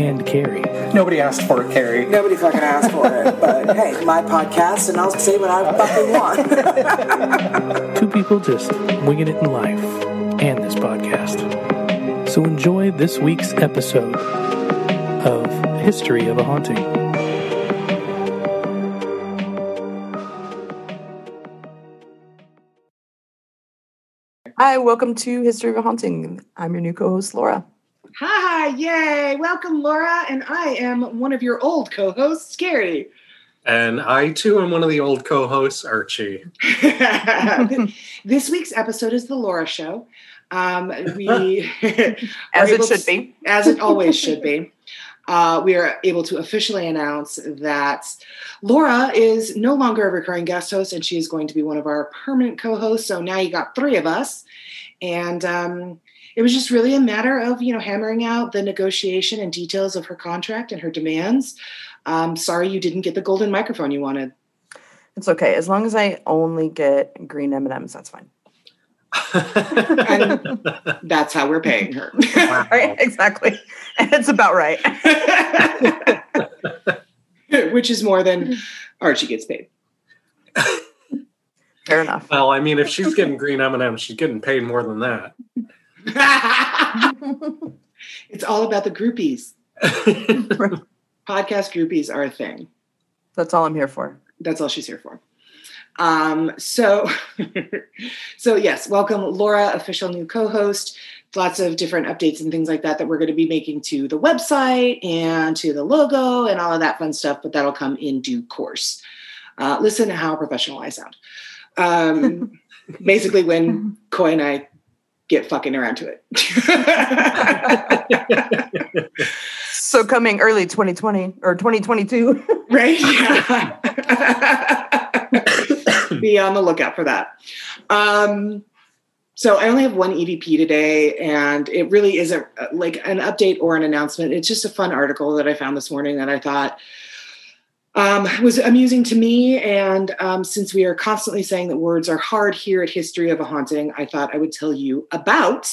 And Carrie. Nobody asked for it, Carrie. Nobody fucking asked for it, but hey, my podcast, and I'll say what I fucking want. Two people just winging it in life and this podcast. So enjoy this week's episode of History of a Haunting. Hi, welcome to History of a Haunting. I'm your new co-host Laura. Hi, yay. Welcome, Laura. And I am one of your old co hosts, Carrie. And I too am one of the old co-hosts, Archie. this week's episode is the Laura Show. Um, we are As it able should to- be. as it always should be. Uh, we are able to officially announce that Laura is no longer a recurring guest host, and she is going to be one of our permanent co-hosts. So now you got three of us, and um, it was just really a matter of you know hammering out the negotiation and details of her contract and her demands. Um, sorry you didn't get the golden microphone you wanted. It's okay as long as I only get green M and M's. That's fine. And that's how we're paying her. Right? Exactly. And it's about right. Which is more than Archie gets paid. Fair enough. well, I mean, if she's getting green M&Ms, she's getting paid more than that. it's all about the groupies. Podcast groupies are a thing. That's all I'm here for. That's all she's here for. Um, so, so yes, welcome Laura, official new co-host. Lots of different updates and things like that that we're going to be making to the website and to the logo and all of that fun stuff. But that'll come in due course. Uh, listen to how professional I sound. Um, basically, when Coy and I get fucking around to it. So coming early 2020 or 2022. right? Be on the lookout for that. Um, so I only have one EVP today, and it really isn't like an update or an announcement. It's just a fun article that I found this morning that I thought um, was amusing to me. And um, since we are constantly saying that words are hard here at History of a Haunting, I thought I would tell you about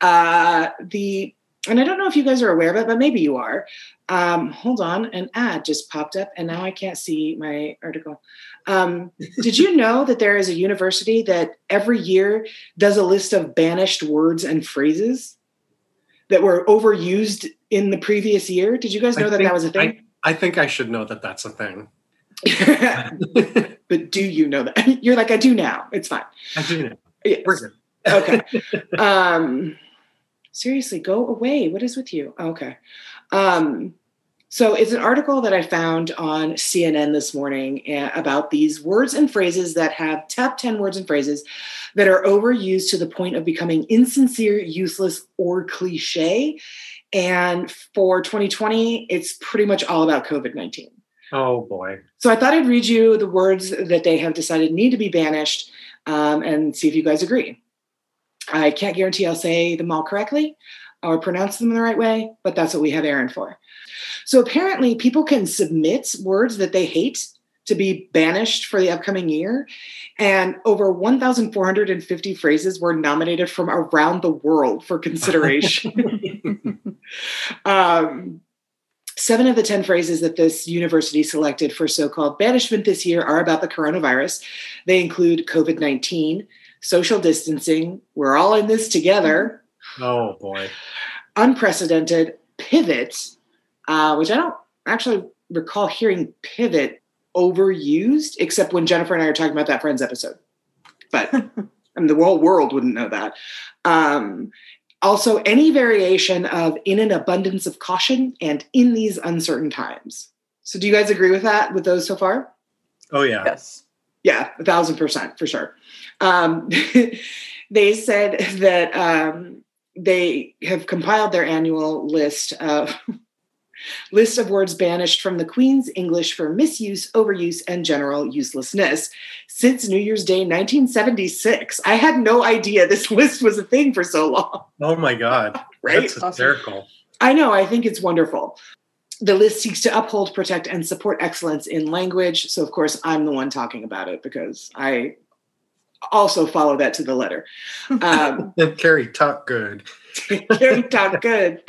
uh, the. And I don't know if you guys are aware of it, but maybe you are. Um, hold on, an ad just popped up, and now I can't see my article. Um, did you know that there is a university that every year does a list of banished words and phrases that were overused in the previous year? Did you guys I know that think- that was a thing? I think I should know that that's a thing. but do you know that? You're like, I do now. It's fine. I do know. Yes. We're good. okay. Um, seriously, go away. What is with you? Okay. Um, so it's an article that I found on CNN this morning uh, about these words and phrases that have top 10 words and phrases that are overused to the point of becoming insincere, useless, or cliche. And for 2020, it's pretty much all about COVID 19. Oh boy. So I thought I'd read you the words that they have decided need to be banished um, and see if you guys agree. I can't guarantee I'll say them all correctly or pronounce them in the right way, but that's what we have Erin for. So apparently, people can submit words that they hate to be banished for the upcoming year. And over 1,450 phrases were nominated from around the world for consideration. um, Seven of the 10 phrases that this university selected for so called banishment this year are about the coronavirus. They include COVID 19, social distancing, we're all in this together, Oh boy. unprecedented, pivot, uh, which I don't actually recall hearing pivot overused, except when Jennifer and I are talking about that Friends episode. But I mean, the whole world wouldn't know that. Um, also, any variation of in an abundance of caution and in these uncertain times. So, do you guys agree with that, with those so far? Oh yeah. Yes. Yeah, a thousand percent for sure. Um, they said that um, they have compiled their annual list of List of words banished from the Queen's English for misuse, overuse, and general uselessness since New Year's Day 1976. I had no idea this list was a thing for so long. Oh my God. Right? That's hysterical. I know, I think it's wonderful. The list seeks to uphold, protect, and support excellence in language. So, of course, I'm the one talking about it because I also follow that to the letter. Um, And Carrie, talk good. Carrie talk good.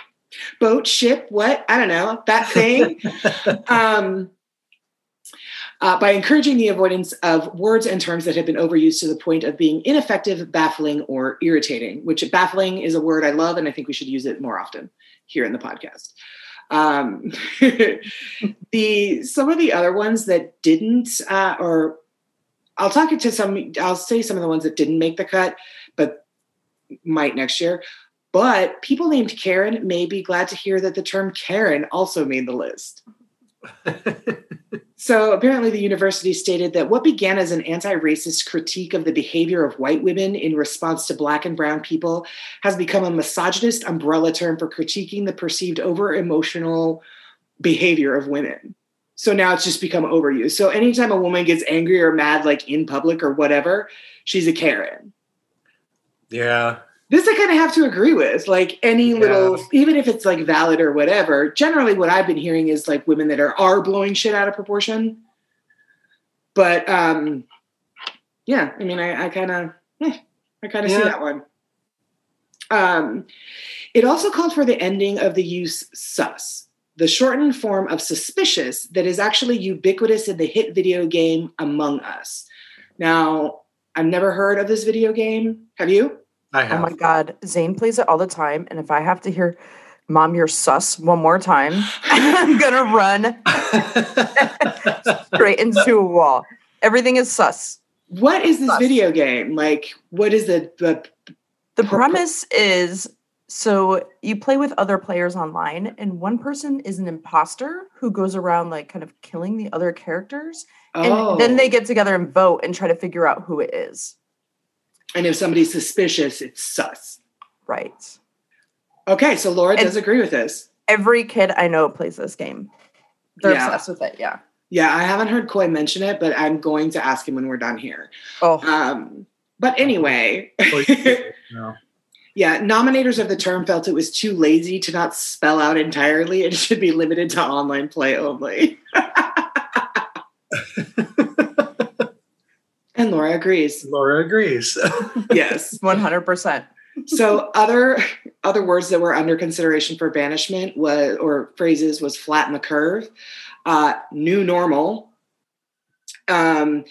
Boat, ship, what? I don't know. That thing. um, uh, by encouraging the avoidance of words and terms that have been overused to the point of being ineffective, baffling, or irritating, which baffling is a word I love, and I think we should use it more often here in the podcast. Um, the some of the other ones that didn't, uh, or I'll talk it to some. I'll say some of the ones that didn't make the cut, but might next year. But people named Karen may be glad to hear that the term Karen also made the list. So apparently, the university stated that what began as an anti racist critique of the behavior of white women in response to Black and Brown people has become a misogynist umbrella term for critiquing the perceived over emotional behavior of women. So now it's just become overused. So anytime a woman gets angry or mad, like in public or whatever, she's a Karen. Yeah. This I kind of have to agree with. Like any little, even if it's like valid or whatever, generally what I've been hearing is like women that are are blowing shit out of proportion. But um yeah, I mean I, I kind of I kind of see Yeah. that one. Um it also called for the ending of the use sus, the shortened form of suspicious that is actually ubiquitous in the hit video game Among Us. Now, I've never heard of this video game. Have you? I Oh my god, Zane plays it all the time, and if I have to hear "Mom, you're sus" one more time, I'm gonna run straight into a wall. Everything is sus. What is this Sus. video game? Like, what is the the The Pro- premise is so you play with other players online, and one person is an imposter who goes around like kind of killing the other characters, and oh, then they get together and vote and try to figure out who it is. And if somebody's suspicious, it's sus. Right. Okay, so Laura And- does agree with this. Every kid I know plays this game. They're Yeah. obsessed with it. Yeah. Yeah, I haven't heard Coy mention it, but I'm going to ask him when we're done here. Oh, Um, but anyway, No. yeah, nominators of the term felt it was too lazy to not spell out entirely. It should be limited to online play only. and Laura agrees. Laura agrees. Yes. 100%. so other other words that were under consideration for banishment was or phrases was flatten the curve uh, new normal um,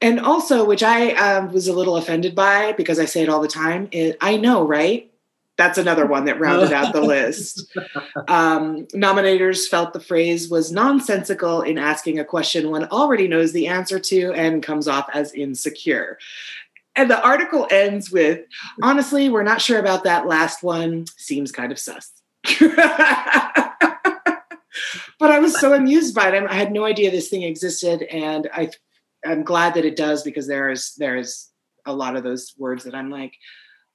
and also which i um, was a little offended by because i say it all the time it, i know right that's another one that rounded out the list um, nominators felt the phrase was nonsensical in asking a question one already knows the answer to and comes off as insecure and the article ends with honestly, we're not sure about that last one. Seems kind of sus. but I was so amused by it. I had no idea this thing existed, and I, I'm glad that it does because there's there's a lot of those words that I'm like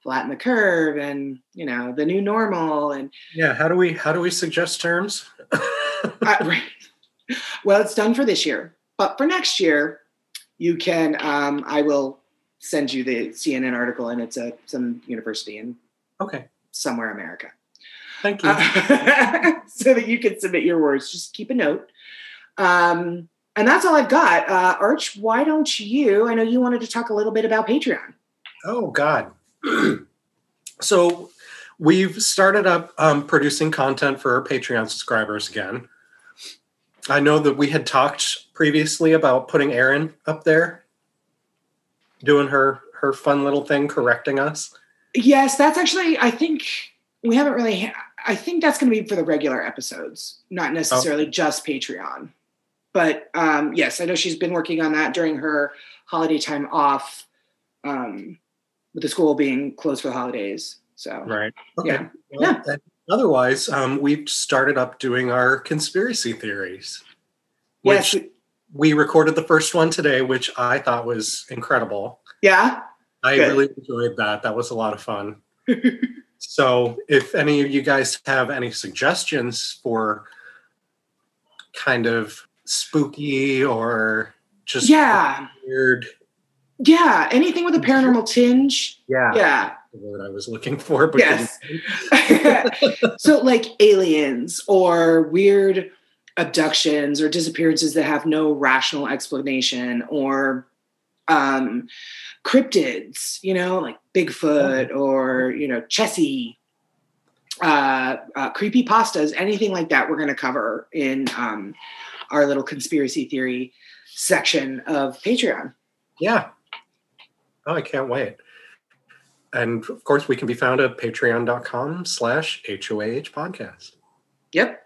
flatten the curve and you know the new normal and yeah. How do we how do we suggest terms? Right. well, it's done for this year, but for next year, you can. Um, I will send you the CNN article, and it's a some university in okay. somewhere America, Thank you. uh, so that you can submit your words. Just keep a note. Um, and that's all I've got. Uh, Arch, why don't you? I know you wanted to talk a little bit about Patreon. Oh God. so we've started up um, producing content for our Patreon subscribers again. I know that we had talked previously about putting Erin up there, doing her her fun little thing, correcting us. Yes, that's actually. I think we haven't really. I think that's going to be for the regular episodes, not necessarily just Patreon. But um, yes, I know she's been working on that during her holiday time off, um, with the school being closed for the holidays. So Right. Yeah. Well, and Otherwise, um, we've started up doing our conspiracy theories. yes, Which we recorded the first one today, which I thought was incredible. yeah, I Good. really enjoyed that. That was a lot of fun. so, if any of you guys have any suggestions for kind of spooky or just Yeah. weird. Yeah. Anything with a paranormal tinge. Yeah, Yeah. the word I was looking for. But Yes. so like aliens or weird abductions or disappearances that have no rational explanation or um cryptids you know like bigfoot or you know chessie uh, uh creepy pastas anything like that we're going to cover in um our little conspiracy theory section of patreon yeah. Oh, I can't wait. And of course, we can be found at patreon.com slash HOAH podcast. Yep.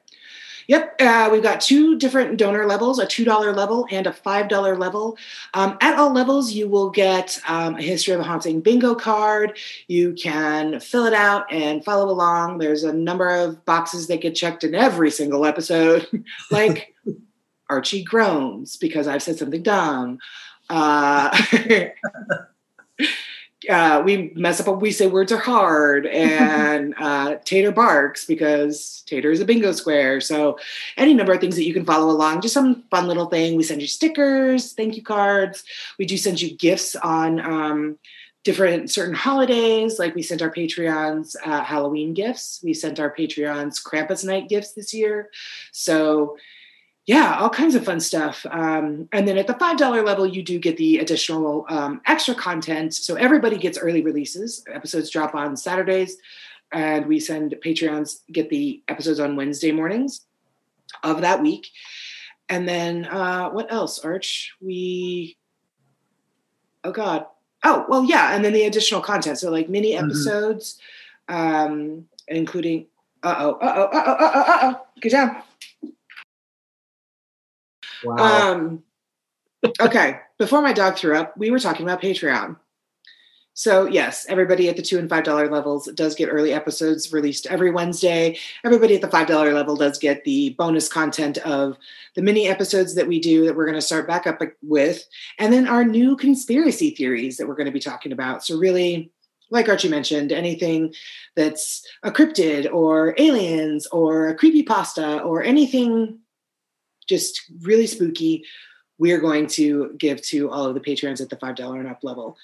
Yep. Uh, we've got two different donor levels a $2 level and a $5 level. Um, at all levels, you will get um, a History of a Haunting bingo card. You can fill it out and follow along. There's a number of boxes that get checked in every single episode, like Archie groans because I've said something dumb. Uh, uh, we mess up. We say words are hard, and uh, Tater barks because Tater is a bingo square. So, any number of things that you can follow along. Just some fun little thing. We send you stickers, thank you cards. We do send you gifts on um, different certain holidays. Like we sent our Patreons uh, Halloween gifts. We sent our Patreons Krampus night gifts this year. So yeah, all kinds of fun stuff. Um, and then at the $5 level, you do get the additional um, extra content. So everybody gets early releases. Episodes drop on Saturdays, and we send Patreons get the episodes on Wednesday mornings of that week. And then uh, what else, Arch? We, oh God. Oh, well, yeah. And then the additional content. So like mini episodes, um, including, uh oh, uh oh, uh oh, uh oh, uh oh. Good job. Um, okay, before my dog threw up, we were talking about Patreon. So yes, everybody at the two and five dollar levels does get early episodes released every Wednesday. Everybody at the five dollar level does get the bonus content of the mini episodes that we do that we're going to start back up with, and then our new conspiracy theories that we're going to be talking about. So really, like Archie mentioned, anything that's a cryptid or aliens or a creepy pasta or anything just really spooky, we're going to give to all of the patrons at the $5 and up level.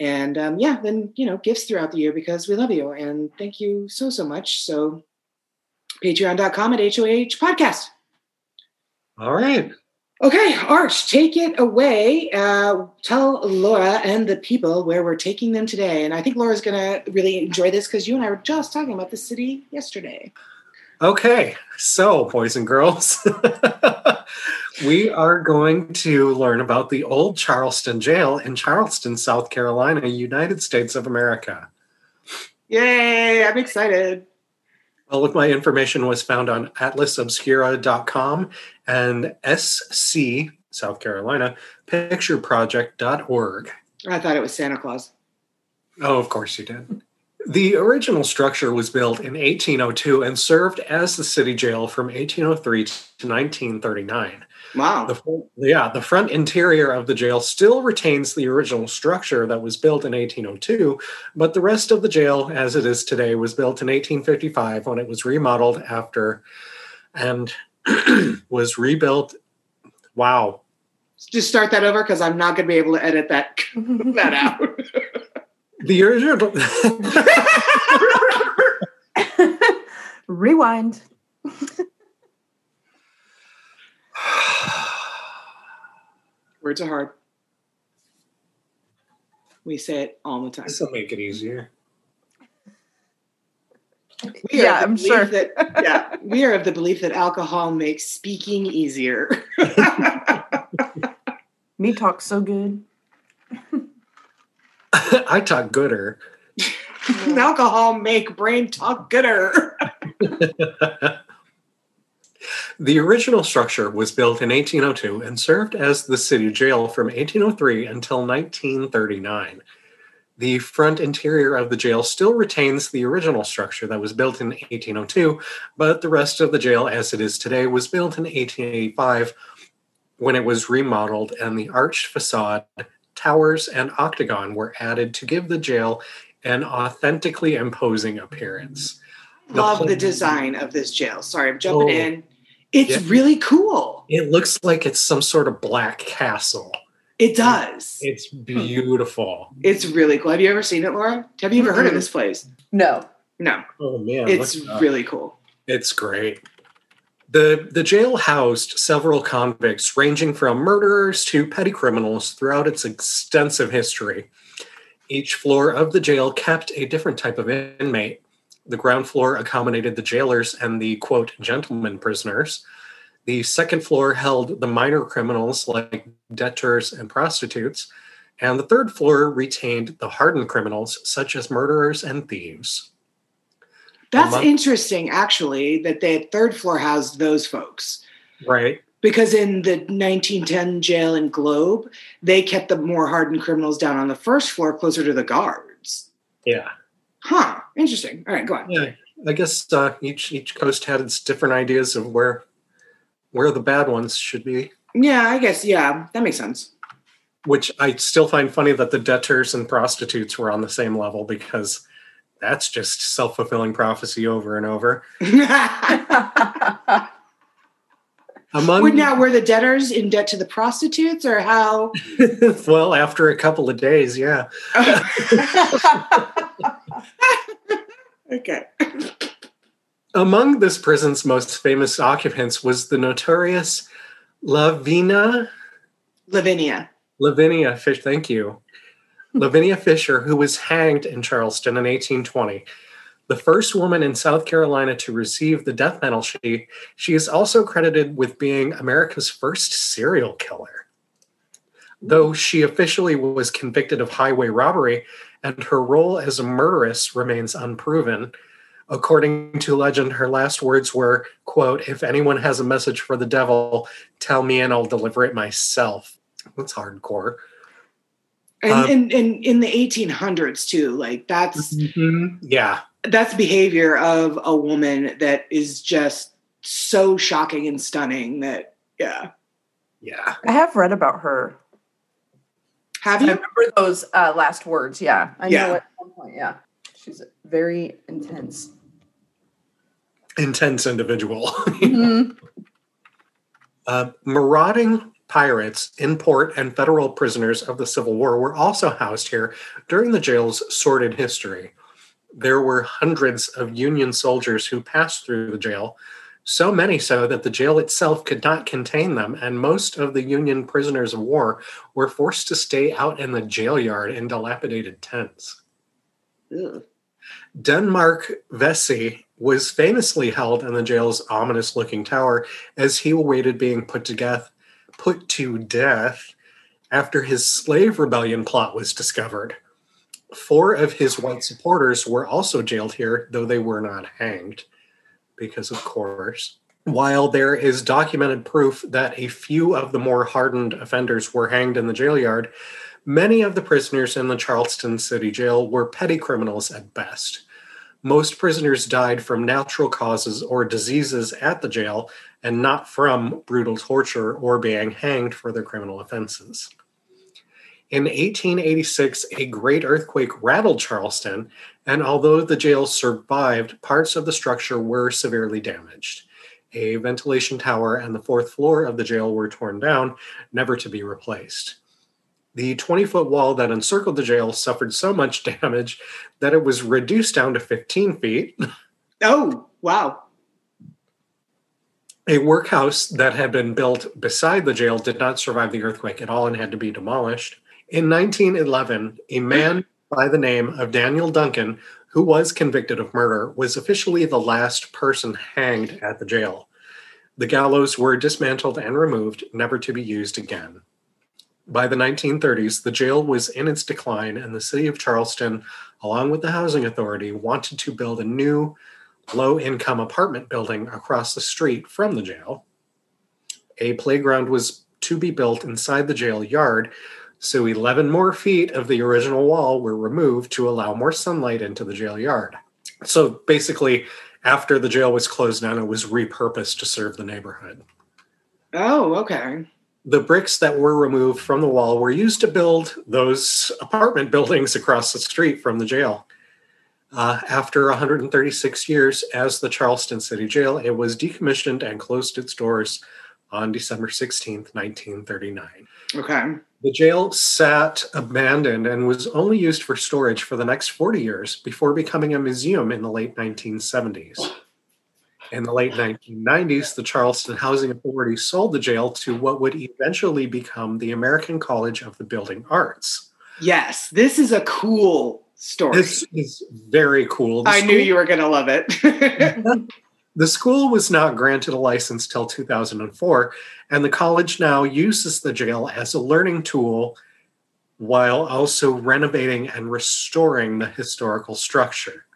And um, yeah, then, you know, gifts throughout the year because we love you. And thank you so, so much. So patreon.com at HOH podcast. All right. Okay, Arch, take it away. Uh, tell Laura and the people where we're taking them today. And I think Laura's going to really enjoy this because you and I were just talking about the city yesterday. Okay, so boys and girls, we are going to learn about the old Charleston jail in Charleston, South Carolina, United States of America. Yay, I'm excited. All of my information was found on atlasobscura.com and SC, South Carolina, pictureproject.org. I thought it was Santa Claus. Oh, of course you did. The original structure was built in 1802 and served as the city jail from 1803 to 1939. Wow. The yeah, the front interior of the jail still retains the original structure that was built in 1802, but the rest of the jail, as it is today, was built in 1855 when it was remodeled after and was rebuilt. Wow. Just start that over because I'm not going to be able to edit that that out. The original. Rewind. Words are hard. We say it all the time. this will make it easier. We Yeah, I'm sure. That, yeah, we are of the belief that alcohol makes speaking easier. Me talk so good. I talk gooder. alcohol make brain talk gooder. The original structure was built in 1802 and served as the city jail from 1803 until 1939. The front interior of the jail still retains the original structure that was built in 1802, but the rest of the jail, as it is today, was built in 1885 when it was remodeled and the arched facade, towers, and octagon were added to give the jail an authentically imposing appearance. The Love the design of this jail. Sorry, I'm jumping Oh. in. It's Yeah. really cool. It looks like it's some sort of black castle. It does. It's hmm. beautiful. It's really cool. Have you ever seen it, Laura? Have you ever heard of this place? No. No. Oh man, It's look it up. really cool. It's great. The the jail housed several convicts ranging from murderers to petty criminals throughout its extensive history. Each floor of the jail kept a different type of inmate. The ground floor accommodated the jailers and the quote gentlemen prisoners. The second floor held the minor criminals like debtors and prostitutes, and the third floor retained the hardened criminals such as murderers and thieves. That's interesting, actually, that the third floor housed those folks. Right. Because in the 1910 jail in Globe, they kept the more hardened criminals down on the first floor closer to the guards. Yeah. Huh. Interesting. All right, go on. Yeah, I guess uh, each each coast had its different ideas of where where the bad ones should be. Yeah, I guess. Yeah, that makes sense. Which I still find funny that the debtors and prostitutes were on the same level because that's just self fulfilling prophecy over and over. Among Would now were the debtors in debt to the prostitutes, or how? well, after a couple of days, yeah. okay. Among this prison's most famous occupants was the notorious Lavina Lavinia. Lavinia Fish, thank you. Lavinia Fisher, who was hanged in Charleston in 1820. The first woman in South Carolina to receive the death penalty, she is also credited with being America's first serial killer. Though she officially was convicted of highway robbery, and her role as a murderess remains unproven. According to legend, her last words were, quote, if anyone has a message for the devil, tell me and I'll deliver it myself. That's hardcore. And, Um, and, and in the 1800s too, like that's Yeah. that's behavior of a woman that is just so shocking and stunning that yeah. Yeah. I have read about her. Have you I you? remember those uh, last words. Yeah, I Yeah. know at one point. Yeah, she's a very intense. Intense individual. Mhm. Uh, marauding pirates, import, and federal prisoners of the Civil War were also housed here during the jail's sordid history. There were hundreds of Union soldiers who passed through the jail, so many so that the jail itself could not contain them, and most of the Union prisoners of war were forced to stay out in the jail yard in dilapidated tents. Ugh. Denmark Vesey was famously held in the jail's ominous looking tower as he awaited being put to death put to death after his slave rebellion plot was discovered. Four of his white supporters were also jailed here, though they were not hanged, because of course. While there is documented proof that a few of the more hardened offenders were hanged in the jail yard, many of the prisoners in the Charleston City Jail were petty criminals at best. Most prisoners died from natural causes or diseases at the jail and not from brutal torture or being hanged for their criminal offenses. In 1886, a great earthquake rattled Charleston, and although the jail survived, parts of the structure were severely damaged. A ventilation tower and the fourth floor of the jail were torn down, never to be replaced. The 20 foot wall that encircled the jail suffered so much damage that it was reduced down to 15 feet. Oh, wow. A workhouse that had been built beside the jail did not survive the earthquake at all and had to be demolished. In 1911, a man by the name of Daniel Duncan, who was convicted of murder, was officially the last person hanged at the jail. The gallows were dismantled and removed, never to be used again. By the 1930s, the jail was in its decline, and the city of Charleston, along with the Housing Authority, wanted to build a new low income apartment building across the street from the jail. A playground was to be built inside the jail yard, so 11 more feet of the original wall were removed to allow more sunlight into the jail yard. So basically, after the jail was closed down, it was repurposed to serve the neighborhood. Oh, okay. The bricks that were removed from the wall were used to build those apartment buildings across the street from the jail. Uh, after 136 years as the Charleston City Jail, it was decommissioned and closed its doors on December 16th, 1939. Okay. The jail sat abandoned and was only used for storage for the next 40 years before becoming a museum in the late 1970s. In the late 1990s, the Charleston Housing Authority sold the jail to what would eventually become the American College of the Building Arts. Yes, this is a cool story. This is very cool. The I knew you were going to love it. The school was not granted a license till 2004, and the college now uses the jail as a learning tool while also renovating and restoring the historical structure.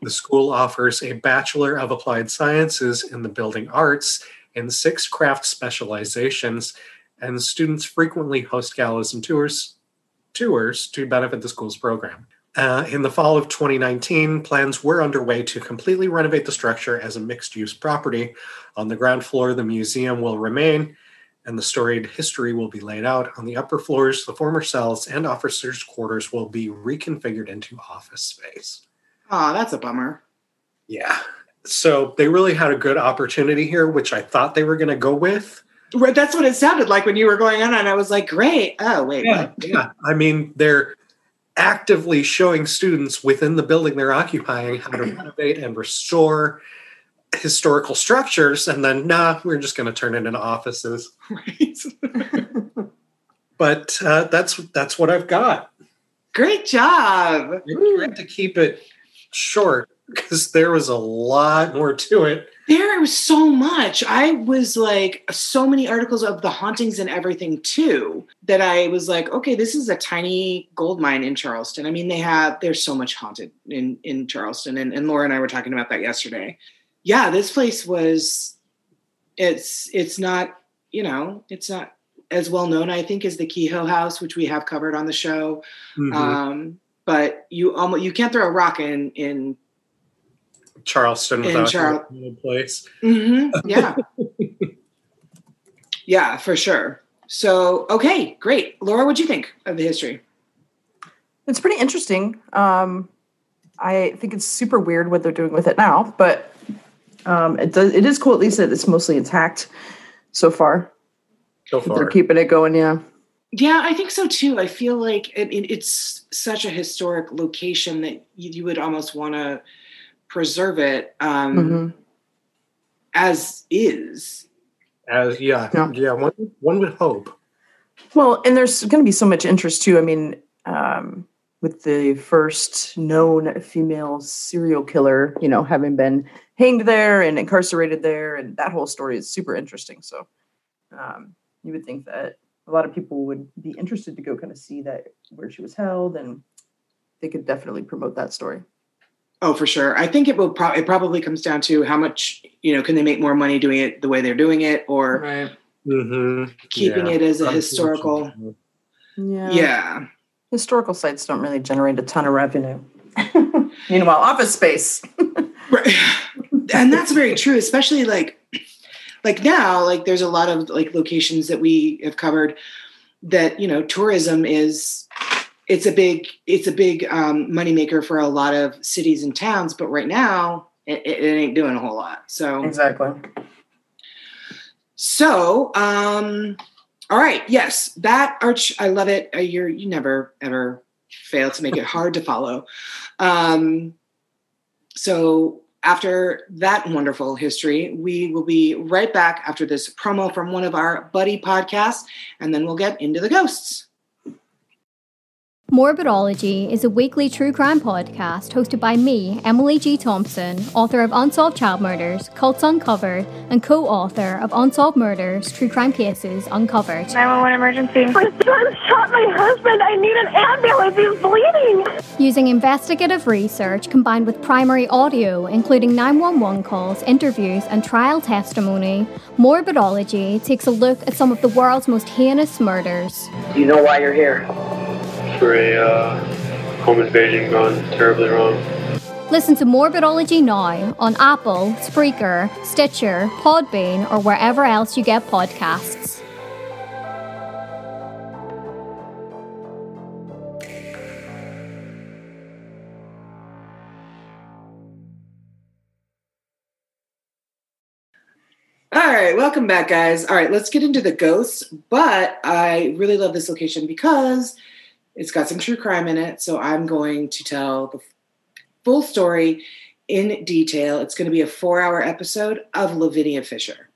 The school offers a Bachelor of Applied Sciences in the Building Arts and six craft specializations, and students frequently host galas and tours tours to benefit the school's program. Uh, in the fall of 2019, plans were underway to completely renovate the structure as a mixed use property. On the ground floor, the museum will remain, and the storied history will be laid out. On the upper floors, the former cells and officers' quarters will be reconfigured into office space. Oh, that's a bummer. Yeah. So they really had a good opportunity here, which I thought they were going to go with. Right, That's what it sounded like when you were going on, and I was like, great. Oh, wait. what? yeah. I mean, they're actively showing students within the building they're occupying how to renovate and restore historical structures. And then, nah, we're just going to turn it into offices. Right. But uh, that's that's what I've got. Great job. I tried to keep it short because there was a lot more to it. There was so much. I was like, so many articles of the hauntings and everything too, that I was like, okay, this is a tiny gold mine in Charleston. I mean, they have, there's so much haunted in, in Charleston. And, and Laura and I were talking about that yesterday. Yeah, this place was, it's, it's not, you know, it's not as well known, I think, as the Kehoe House, which we have covered on the show. Mhm. Um, but you almost, you can't throw a rock in, in Charleston in without Charl- a place. hmm Yeah. yeah, for sure. So, okay, great. Laura, what'd you think of the history? It's pretty interesting. Um, I think it's super weird what they're doing with it now, but um, it does. It is cool at least that it's mostly intact so far. So That They're keeping it going. Yeah. Yeah, I think so too. I feel like it, it- it's such a historic location that you, you would almost want to preserve it um, Mhm. as is. As, yeah, Yeah. yeah, one, one would hope. Well, and there's going to be so much interest too. I mean, um, with the first known female serial killer, you know, having been hanged there and incarcerated there, and that whole story is super interesting. So, um, you would think that a lot of people would be interested to go kind of see that where she was held, and they could definitely promote that story. Oh, for sure. I think it will. Pro- it probably comes down to how much you know. Can they make more money doing it the way they're doing it, or Right. Mm-hmm. keeping it as a historical? Yeah. Yeah. Historical sites don't really generate a ton of revenue. Meanwhile, office space. Right. and that's very true especially like like now like there's a lot of like locations that we have covered that you know tourism is it's a big it's a big um, moneymaker for a lot of cities and towns but right now it, it ain't doing a whole lot so. Exactly. so um all right yes that arch i love it. Uh, you're you never ever fail to make it hard to follow. Um so after that wonderful history we will be right back after this promo from one of our buddy podcasts and then we'll get into the ghosts Morbidology is a weekly true crime podcast hosted by me, Emily G. Thompson, author of Unsolved Child Murders, Cults Uncovered, and co author of Unsolved Murders True Crime Cases Uncovered. 911 emergency. My son shot my husband. I need an ambulance. He's bleeding. Using investigative research combined with primary audio, including 911 calls, interviews, and trial testimony, Morbidology takes a look at some of the world's most heinous murders. Do you know why you're here? for a uh, home invasion gone terribly wrong. Listen to Morbidology now on Apple, Spreaker, Stitcher, Podbean, or wherever else you get podcasts. All right, welcome back, guys. All right, let's get into the ghosts. But I really love this location because it's got some true crime in it. So I'm going to tell the full story in detail. It's going to be a four hour episode of Lavinia Fisher.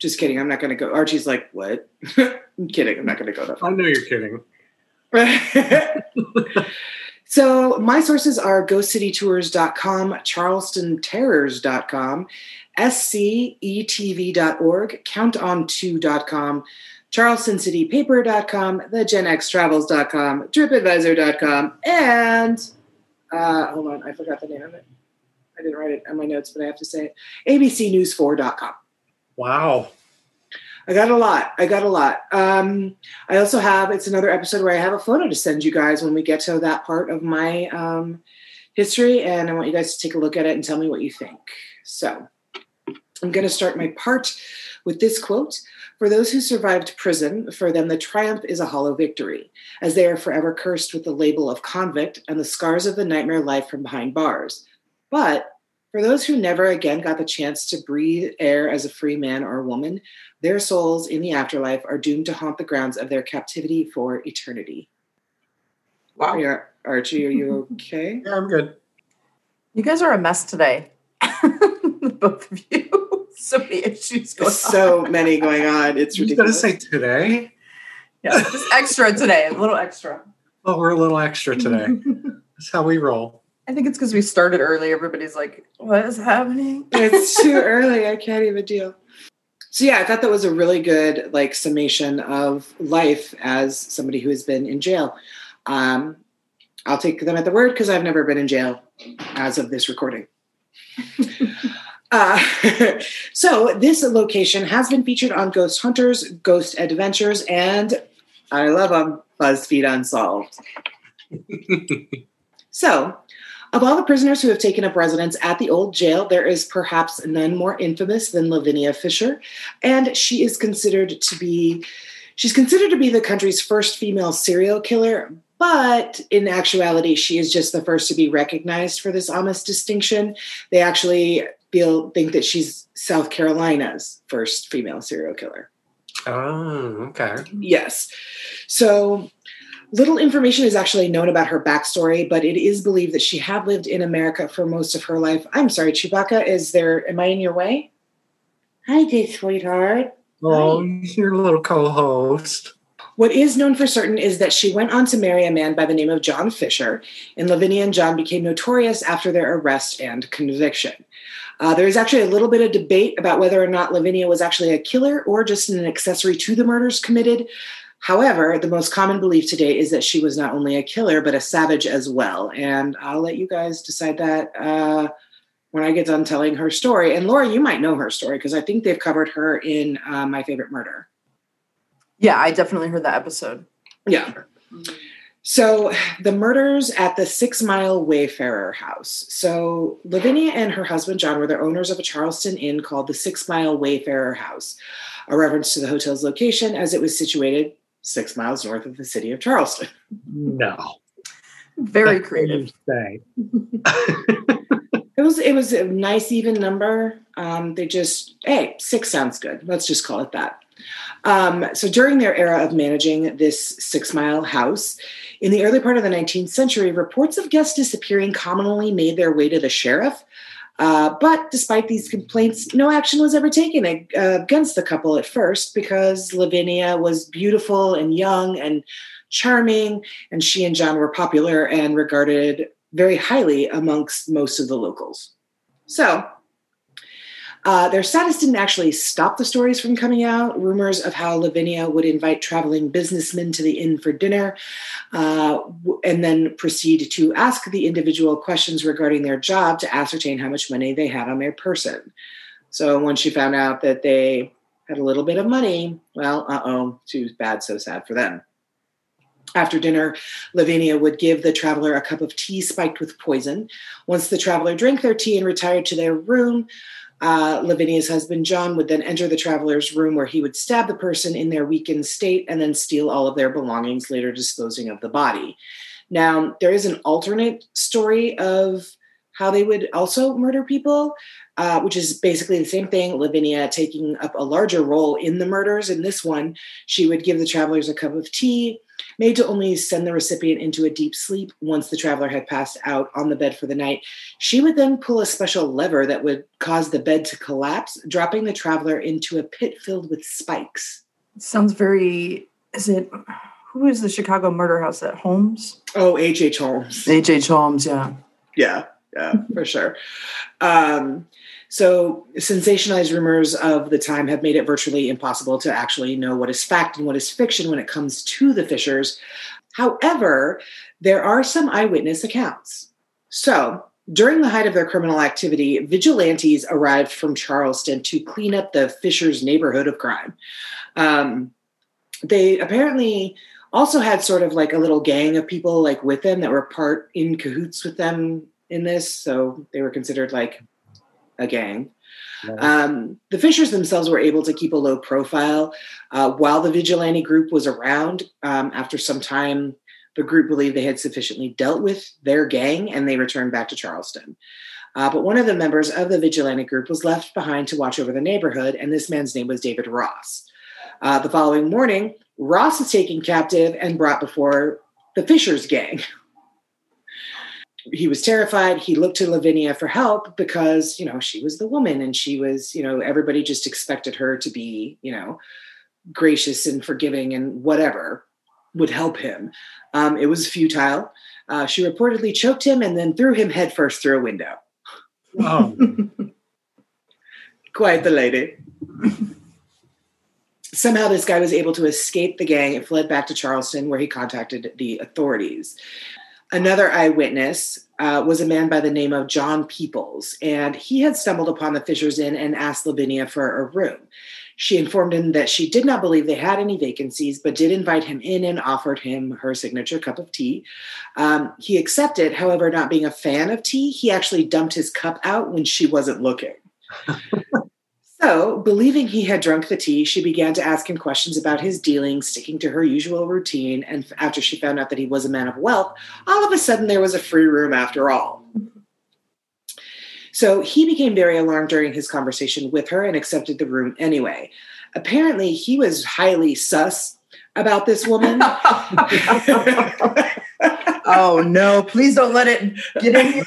Just kidding. I'm not going to go. Archie's like, what? I'm kidding. I'm not going to go that far. I know you're kidding. so my sources are ghostcitytours.com, charlestonterrors.com, scetv.org, counton2.com, charlestoncitypaper.com, thegenxtravels.com, tripadvisor.com, and uh, hold on, I forgot the name of it. I didn't write it on my notes, but I have to say it. abcnews4.com. Wow. I got a lot. I got a lot. Um, I also have, it's another episode where I have a photo to send you guys when we get to that part of my um, history. And I want you guys to take a look at it and tell me what you think. So I'm going to start my part with this quote For those who survived prison, for them the triumph is a hollow victory, as they are forever cursed with the label of convict and the scars of the nightmare life from behind bars. But for those who never again got the chance to breathe air as a free man or woman, their souls in the afterlife are doomed to haunt the grounds of their captivity for eternity. Wow. Are you- Archie, are you okay? Yeah, I'm good. You guys are a mess today. Both of you. so many issues going There's so many going on. It's ridiculous. You gotta say today? Yeah, just extra today, a little extra. Oh, we're a little extra today. That's how we roll. I think it's because we started early. Everybody's like, what is happening? it's too early. I can't even deal. So yeah, I thought that was a really good like summation of life as somebody who has been in jail. Um, I'll take them at the word because I've never been in jail as of this recording. Uh, so this location has been featured on Ghost Hunters, Ghost Adventures, and I love them, BuzzFeed Unsolved. so, of all the prisoners who have taken up residence at the old jail, there is perhaps none more infamous than Lavinia Fisher, and she is considered to be she's considered to be the country's first female serial killer. But in actuality, she is just the first to be recognized for this honest distinction. They actually feel think that she's South Carolina's first female serial killer. Oh, okay. Yes. So little information is actually known about her backstory, but it is believed that she had lived in America for most of her life. I'm sorry, Chewbacca, is there am I in your way? Hi, dear sweetheart. Oh, your little co-host. What is known for certain is that she went on to marry a man by the name of John Fisher, and Lavinia and John became notorious after their arrest and conviction. Uh, there is actually a little bit of debate about whether or not Lavinia was actually a killer or just an accessory to the murders committed. However, the most common belief today is that she was not only a killer, but a savage as well. And I'll let you guys decide that uh, when I get done telling her story. And Laura, you might know her story because I think they've covered her in uh, My Favorite Murder. Yeah, I definitely heard that episode. Yeah. So the murders at the Six Mile Wayfarer house. So Lavinia and her husband John were the owners of a Charleston inn called the Six Mile Wayfarer House, a reference to the hotel's location as it was situated six miles north of the city of Charleston. No. Very That's creative. Say. It was it was a nice even number. Um, they just hey six sounds good. Let's just call it that. Um, so during their era of managing this six mile house, in the early part of the 19th century, reports of guests disappearing commonly made their way to the sheriff. Uh, but despite these complaints, no action was ever taken uh, against the couple at first because Lavinia was beautiful and young and charming, and she and John were popular and regarded very highly amongst most of the locals. So, uh, their status didn't actually stop the stories from coming out. Rumors of how Lavinia would invite traveling businessmen to the inn for dinner uh, and then proceed to ask the individual questions regarding their job to ascertain how much money they had on their person. So, when she found out that they had a little bit of money, well, uh oh, too bad, so sad for them. After dinner, Lavinia would give the traveler a cup of tea spiked with poison. Once the traveler drank their tea and retired to their room, uh, Lavinia's husband John would then enter the traveler's room where he would stab the person in their weakened state and then steal all of their belongings, later disposing of the body. Now, there is an alternate story of how they would also murder people, uh, which is basically the same thing. Lavinia taking up a larger role in the murders. In this one, she would give the travelers a cup of tea, made to only send the recipient into a deep sleep once the traveler had passed out on the bed for the night. She would then pull a special lever that would cause the bed to collapse, dropping the traveler into a pit filled with spikes. Sounds very. Is it? Who is the Chicago murder house at Holmes? Oh, H.H. Holmes. H.H. Holmes, yeah. Yeah, yeah, for sure. Um, so, sensationalized rumors of the time have made it virtually impossible to actually know what is fact and what is fiction when it comes to the Fishers. However, there are some eyewitness accounts. So, during the height of their criminal activity, vigilantes arrived from Charleston to clean up the Fishers neighborhood of crime. Um, they apparently also had sort of like a little gang of people like with them that were part in cahoots with them in this so they were considered like a gang. Um, the fishers themselves were able to keep a low profile uh, while the vigilante group was around um, after some time the group believed they had sufficiently dealt with their gang and they returned back to charleston. Uh, but one of the members of the vigilante group was left behind to watch over the neighborhood and this man's name was david ross. Uh, the following morning Ross is taken captive and brought before the Fishers gang. He was terrified. He looked to Lavinia for help because, you know, she was the woman and she was, you know, everybody just expected her to be, you know, gracious and forgiving and whatever would help him. Um, it was futile. Uh, she reportedly choked him and then threw him headfirst through a window. Oh, Quite the lady. Somehow, this guy was able to escape the gang and fled back to Charleston, where he contacted the authorities. Another eyewitness uh, was a man by the name of John Peoples, and he had stumbled upon the Fishers Inn and asked Lavinia for a room. She informed him that she did not believe they had any vacancies, but did invite him in and offered him her signature cup of tea. Um, he accepted, however, not being a fan of tea, he actually dumped his cup out when she wasn't looking. So, believing he had drunk the tea, she began to ask him questions about his dealings, sticking to her usual routine. And after she found out that he was a man of wealth, all of a sudden there was a free room after all. So he became very alarmed during his conversation with her and accepted the room anyway. Apparently, he was highly sus about this woman. Oh no! Please don't let it get in. here.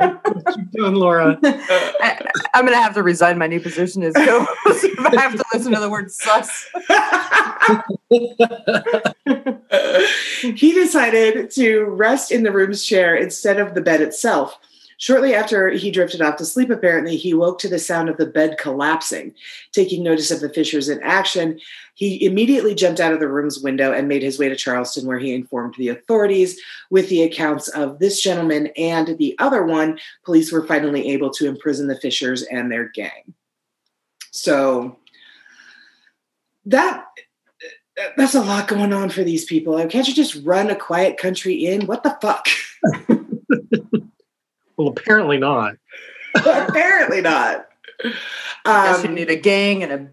what you doing, Laura? I, am gonna have to resign my new position as co-host if I have to listen to the word sus. he decided to rest in the room's chair instead of the bed itself. Shortly after he drifted off to sleep, apparently, he woke to the sound of the bed collapsing. Taking notice of the Fishers in action, he immediately jumped out of the room's window and made his way to Charleston, where he informed the authorities. With the accounts of this gentleman and the other one, police were finally able to imprison the Fishers and their gang. So that that's a lot going on for these people. Can't you just run a quiet country inn? What the fuck? Well, apparently not. Apparently not. Guess you Um, need a gang and a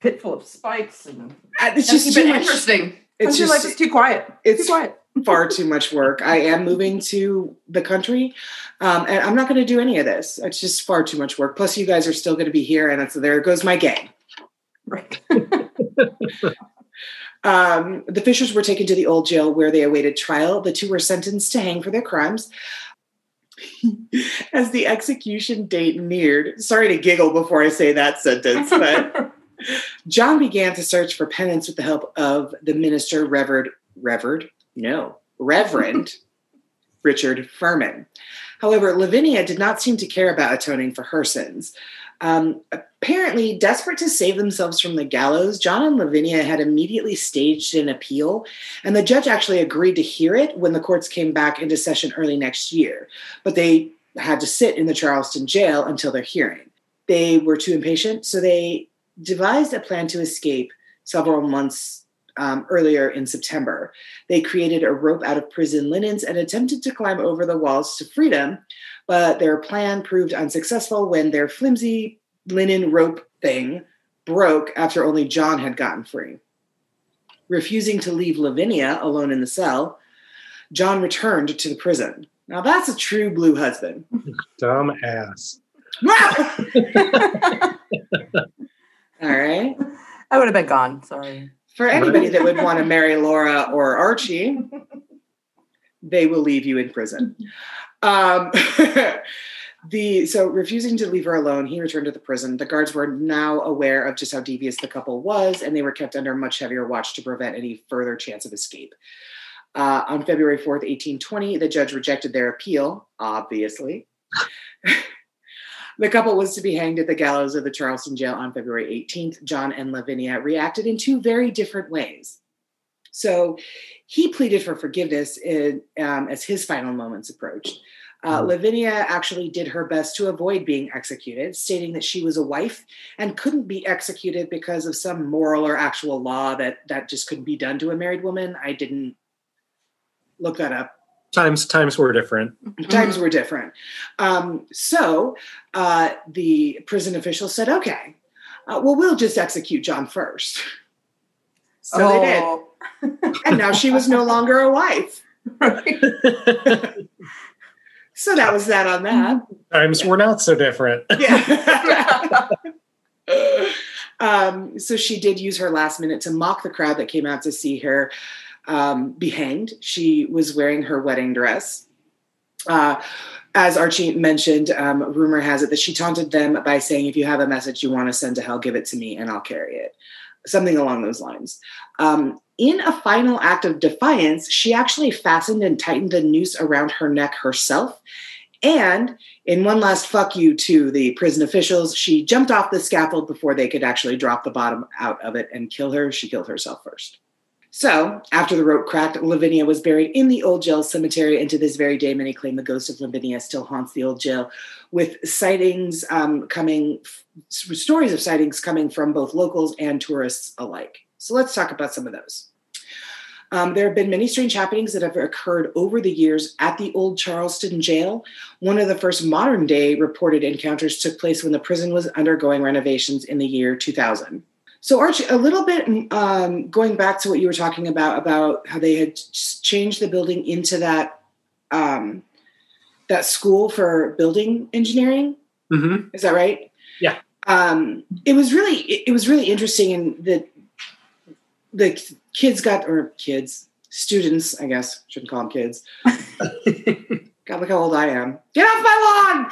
pit full of spikes, and uh, it's just just keep too it much. interesting. It's Country life just too quiet. it's too quiet. far too much work. I am moving to the country, um, and I'm not going to do any of this. It's just far too much work. Plus, you guys are still going to be here, and so there goes my gang. Right. Um, the Fishers were taken to the old jail where they awaited trial. The two were sentenced to hang for their crimes. As the execution date neared, sorry to giggle before I say that sentence, but John began to search for penance with the help of the minister, Reverend, Reverend, no, Reverend Richard Furman. However, Lavinia did not seem to care about atoning for her sins. Um, apparently, desperate to save themselves from the gallows, John and Lavinia had immediately staged an appeal, and the judge actually agreed to hear it when the courts came back into session early next year. But they had to sit in the Charleston jail until their hearing. They were too impatient, so they devised a plan to escape several months um, earlier in September. They created a rope out of prison linens and attempted to climb over the walls to freedom, but their plan proved unsuccessful when their flimsy linen rope thing broke after only John had gotten free. Refusing to leave Lavinia alone in the cell, John returned to the prison. Now that's a true blue husband. Dumb ass. All right. I would have been gone. Sorry. For anybody that would want to marry Laura or Archie, they will leave you in prison. Um, the so refusing to leave her alone, he returned to the prison. The guards were now aware of just how devious the couple was, and they were kept under much heavier watch to prevent any further chance of escape. Uh, on February 4th, 1820, the judge rejected their appeal, obviously. the couple was to be hanged at the gallows of the Charleston jail on February 18th. John and Lavinia reacted in two very different ways. So he pleaded for forgiveness in, um, as his final moments approached. Uh, Lavinia actually did her best to avoid being executed, stating that she was a wife and couldn't be executed because of some moral or actual law that that just couldn't be done to a married woman. I didn't look that up. Times times were different. Times were different. Um, so uh, the prison official said, "Okay, uh, well, we'll just execute John first. So they Oh. did, and now she was no longer a wife. so that was that on that. Times were not so different. Yeah. um, so she did use her last minute to mock the crowd that came out to see her um, be hanged. She was wearing her wedding dress. Uh, as Archie mentioned, um, rumor has it that she taunted them by saying, If you have a message you want to send to hell, give it to me and I'll carry it. Something along those lines. Um, in a final act of defiance, she actually fastened and tightened the noose around her neck herself. And in one last fuck you to the prison officials, she jumped off the scaffold before they could actually drop the bottom out of it and kill her. She killed herself first. So, after the rope cracked, Lavinia was buried in the old jail cemetery, and to this very day, many claim the ghost of Lavinia still haunts the old jail, with sightings um, coming, stories of sightings coming from both locals and tourists alike. So, let's talk about some of those. Um, there have been many strange happenings that have occurred over the years at the old Charleston jail. One of the first modern day reported encounters took place when the prison was undergoing renovations in the year 2000. So, Archie, a little bit um, going back to what you were talking about about how they had changed the building into that um, that school for building engineering. hmm Is that right? Yeah. Um, it was really it, it was really interesting, and the the kids got or kids students, I guess shouldn't call them kids. God, look how old I am. Get off my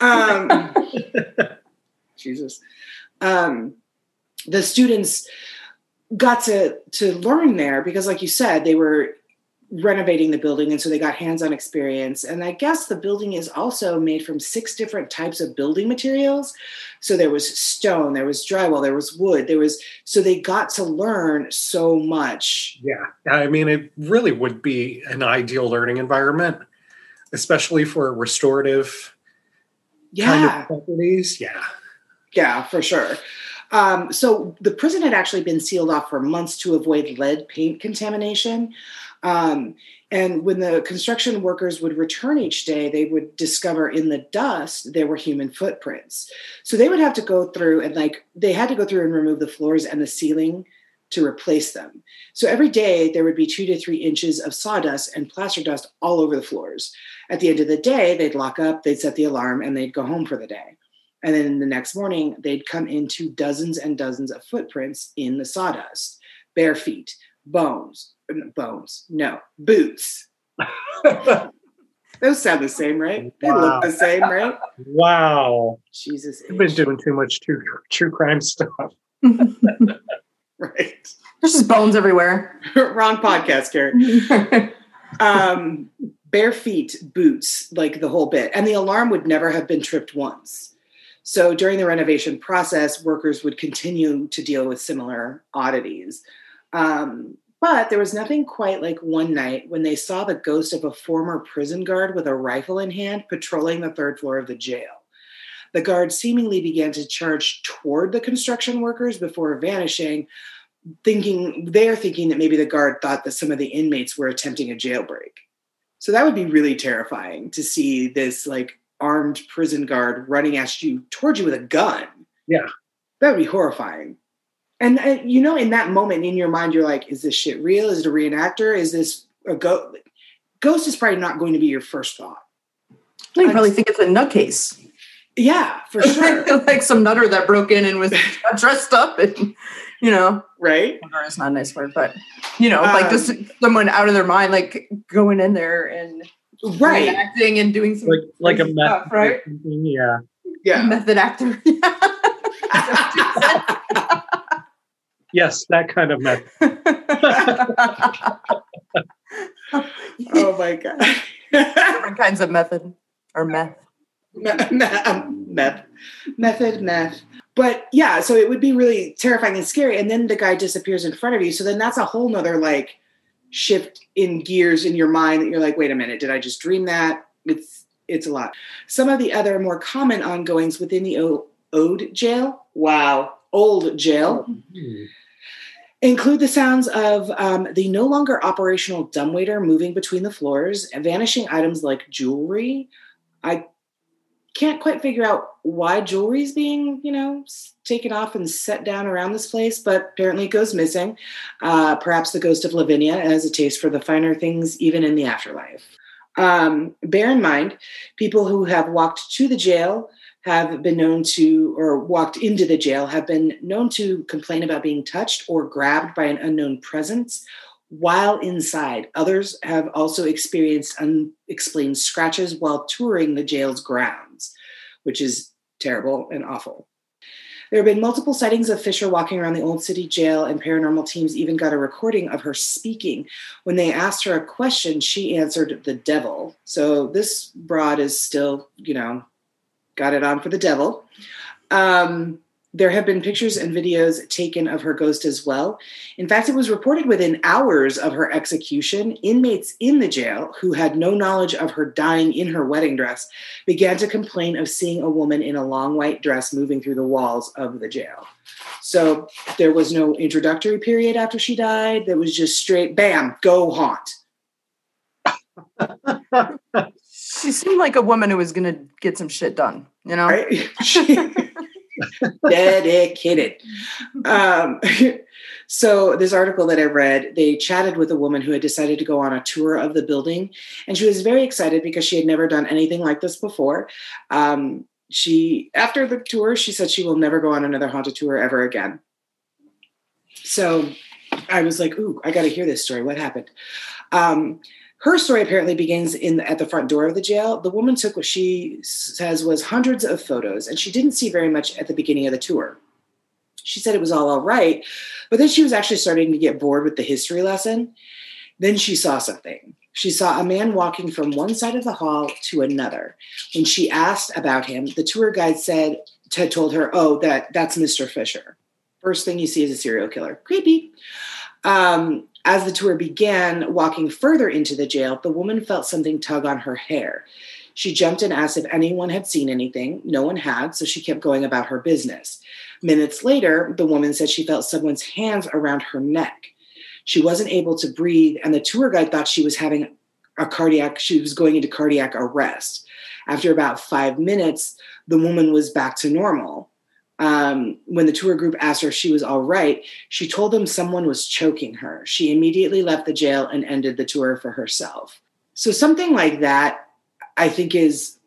lawn. Um, Jesus. Um, the students got to to learn there because like you said they were renovating the building and so they got hands-on experience and i guess the building is also made from six different types of building materials so there was stone there was drywall there was wood there was so they got to learn so much Yeah, I mean, it really would be an ideal learning environment, especially for restorative kind yeah of properties. Yeah. Yeah, for sure. Um, so the prison had actually been sealed off for months to avoid lead paint contamination. Um, and when the construction workers would return each day, they would discover in the dust there were human footprints. So they would have to go through and like they had to go through and remove the floors and the ceiling to replace them. So every day there would be two to three inches of sawdust and plaster dust all over the floors. At the end of the day, they'd lock up, they'd set the alarm, and they'd go home for the day. And then the next morning, they'd come into dozens and dozens of footprints in the sawdust bare feet, bones, bones, no, boots. Those sound the same, right? They Wow. look the same, right? Wow. Jesus. You've been doing too much true, true crime stuff. Right. There's just bones everywhere. Wrong podcast, Carrie. um, bare feet, boots, like the whole bit. And the alarm would never have been tripped once. So during the renovation process, workers would continue to deal with similar oddities. Um, but there was nothing quite like one night when they saw the ghost of a former prison guard with a rifle in hand patrolling the third floor of the jail. The guard seemingly began to charge toward the construction workers before vanishing, thinking they're thinking that maybe the guard thought that some of the inmates were attempting a jailbreak. So that would be really terrifying to see this like armed prison guard running at you towards you with a gun. Yeah. That would be horrifying. And uh, you know, in that moment in your mind, you're like, is this shit real? Is it a reenactor? Is this a go? ghost is probably not going to be your first thought. You probably think it's a nutcase. Yeah, for sure. like some nutter that broke in and was dressed up and you know right nutter is not a nice word but you know like Um, just someone out of their mind like going in there and Right. acting and doing some like like a method, meth stuff, right yeah yeah method actor yes that kind of meth oh my god. Different kinds of method or meth. Me- me- um, meth. Method meth. But yeah so it would be really terrifying and scary and then the guy disappears in front of you so then that's a whole nother like shift in gears in your mind that you're like wait a minute did i just dream that? It's it's a lot. Some of the other more common ongoings within the o- ode jail? Wow. Old jail include the sounds of um, the no longer operational dumbwaiter moving between the floors vanishing items like jewelry. I can't quite figure out why jewelry is being you know taken off and set down around this place but apparently it goes missing. Uh, perhaps the ghost of lavinia has a taste for the finer things even in the afterlife. Um, bear in mind people who have walked to the jail have been known to or walked into the jail have been known to complain about being touched or grabbed by an unknown presence while inside. Others have also experienced unexplained scratches while touring the jail's grounds, which is terrible and awful. There have been multiple sightings of Fisher walking around the old city jail, and paranormal teams even got a recording of her speaking. When they asked her a question, she answered the devil. So this broad is still, you know, got it on for the devil. Um, there have been pictures and videos taken of her ghost as well. In fact, it was reported within hours of her execution, inmates in the jail who had no knowledge of her dying in her wedding dress began to complain of seeing a woman in a long white dress moving through the walls of the jail. So there was no introductory period after she died. There was just straight bam, go haunt. she seemed like a woman who was gonna get some shit done you know Right? dedicated. Um, so this article that I read, they chatted with a woman who had decided to go on a tour of the building, and she was very excited because she had never done anything like this before. Um, she after the tour, she said she will never go on another haunted tour ever again. So I was like, "Ooh, I got to hear this story. What happened?" Um, her story apparently begins in at the front door of the jail. The woman took what she says was hundreds of photos, and she didn't see very much at the beginning of the tour. She said it was all all right, but then she was actually starting to get bored with the history lesson. Then she saw something. She saw a man walking from one side of the hall to another. When she asked about him, the tour guide said had told her, "Oh, that that's Mr. Fisher." First thing you see is a serial killer. Creepy. Um, as the tour began, walking further into the jail, the woman felt something tug on her hair. She jumped and asked if anyone had seen anything. No one had, so she kept going about her business. Minutes later, the woman said she felt someone's hands around her neck. She wasn't able to breathe, and the tour guide thought she was having a cardiac, she was going into cardiac arrest. After about five minutes, the woman was back to normal um, when the tour group asked her if she was all right, she told them someone was choking her. She immediately left the jail and ended the tour for herself. So, something like that, I think, is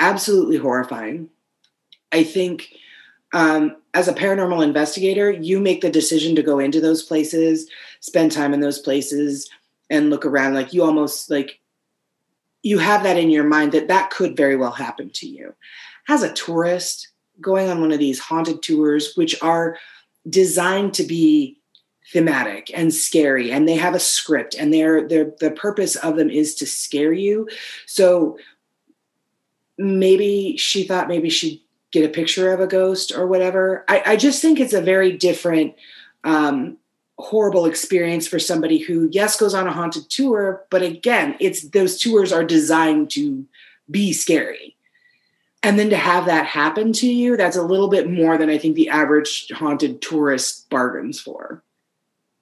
absolutely horrifying. I think um, as a paranormal investigator, you make the decision to go into those places, spend time in those places, and look around. Like, you almost like, you have that in your mind that that could very well happen to you. As a tourist, going on one of these haunted tours, which are designed to be thematic and scary, and they have a script, and they're, they're the purpose of them is to scare you. So maybe she thought maybe she'd get a picture of a ghost or whatever. I, I just think it's a very different, um, horrible experience for somebody who, yes, goes on a haunted tour, but again, it's those tours are designed to be scary and then to have that happen to you that's a little bit more than i think the average haunted tourist bargains for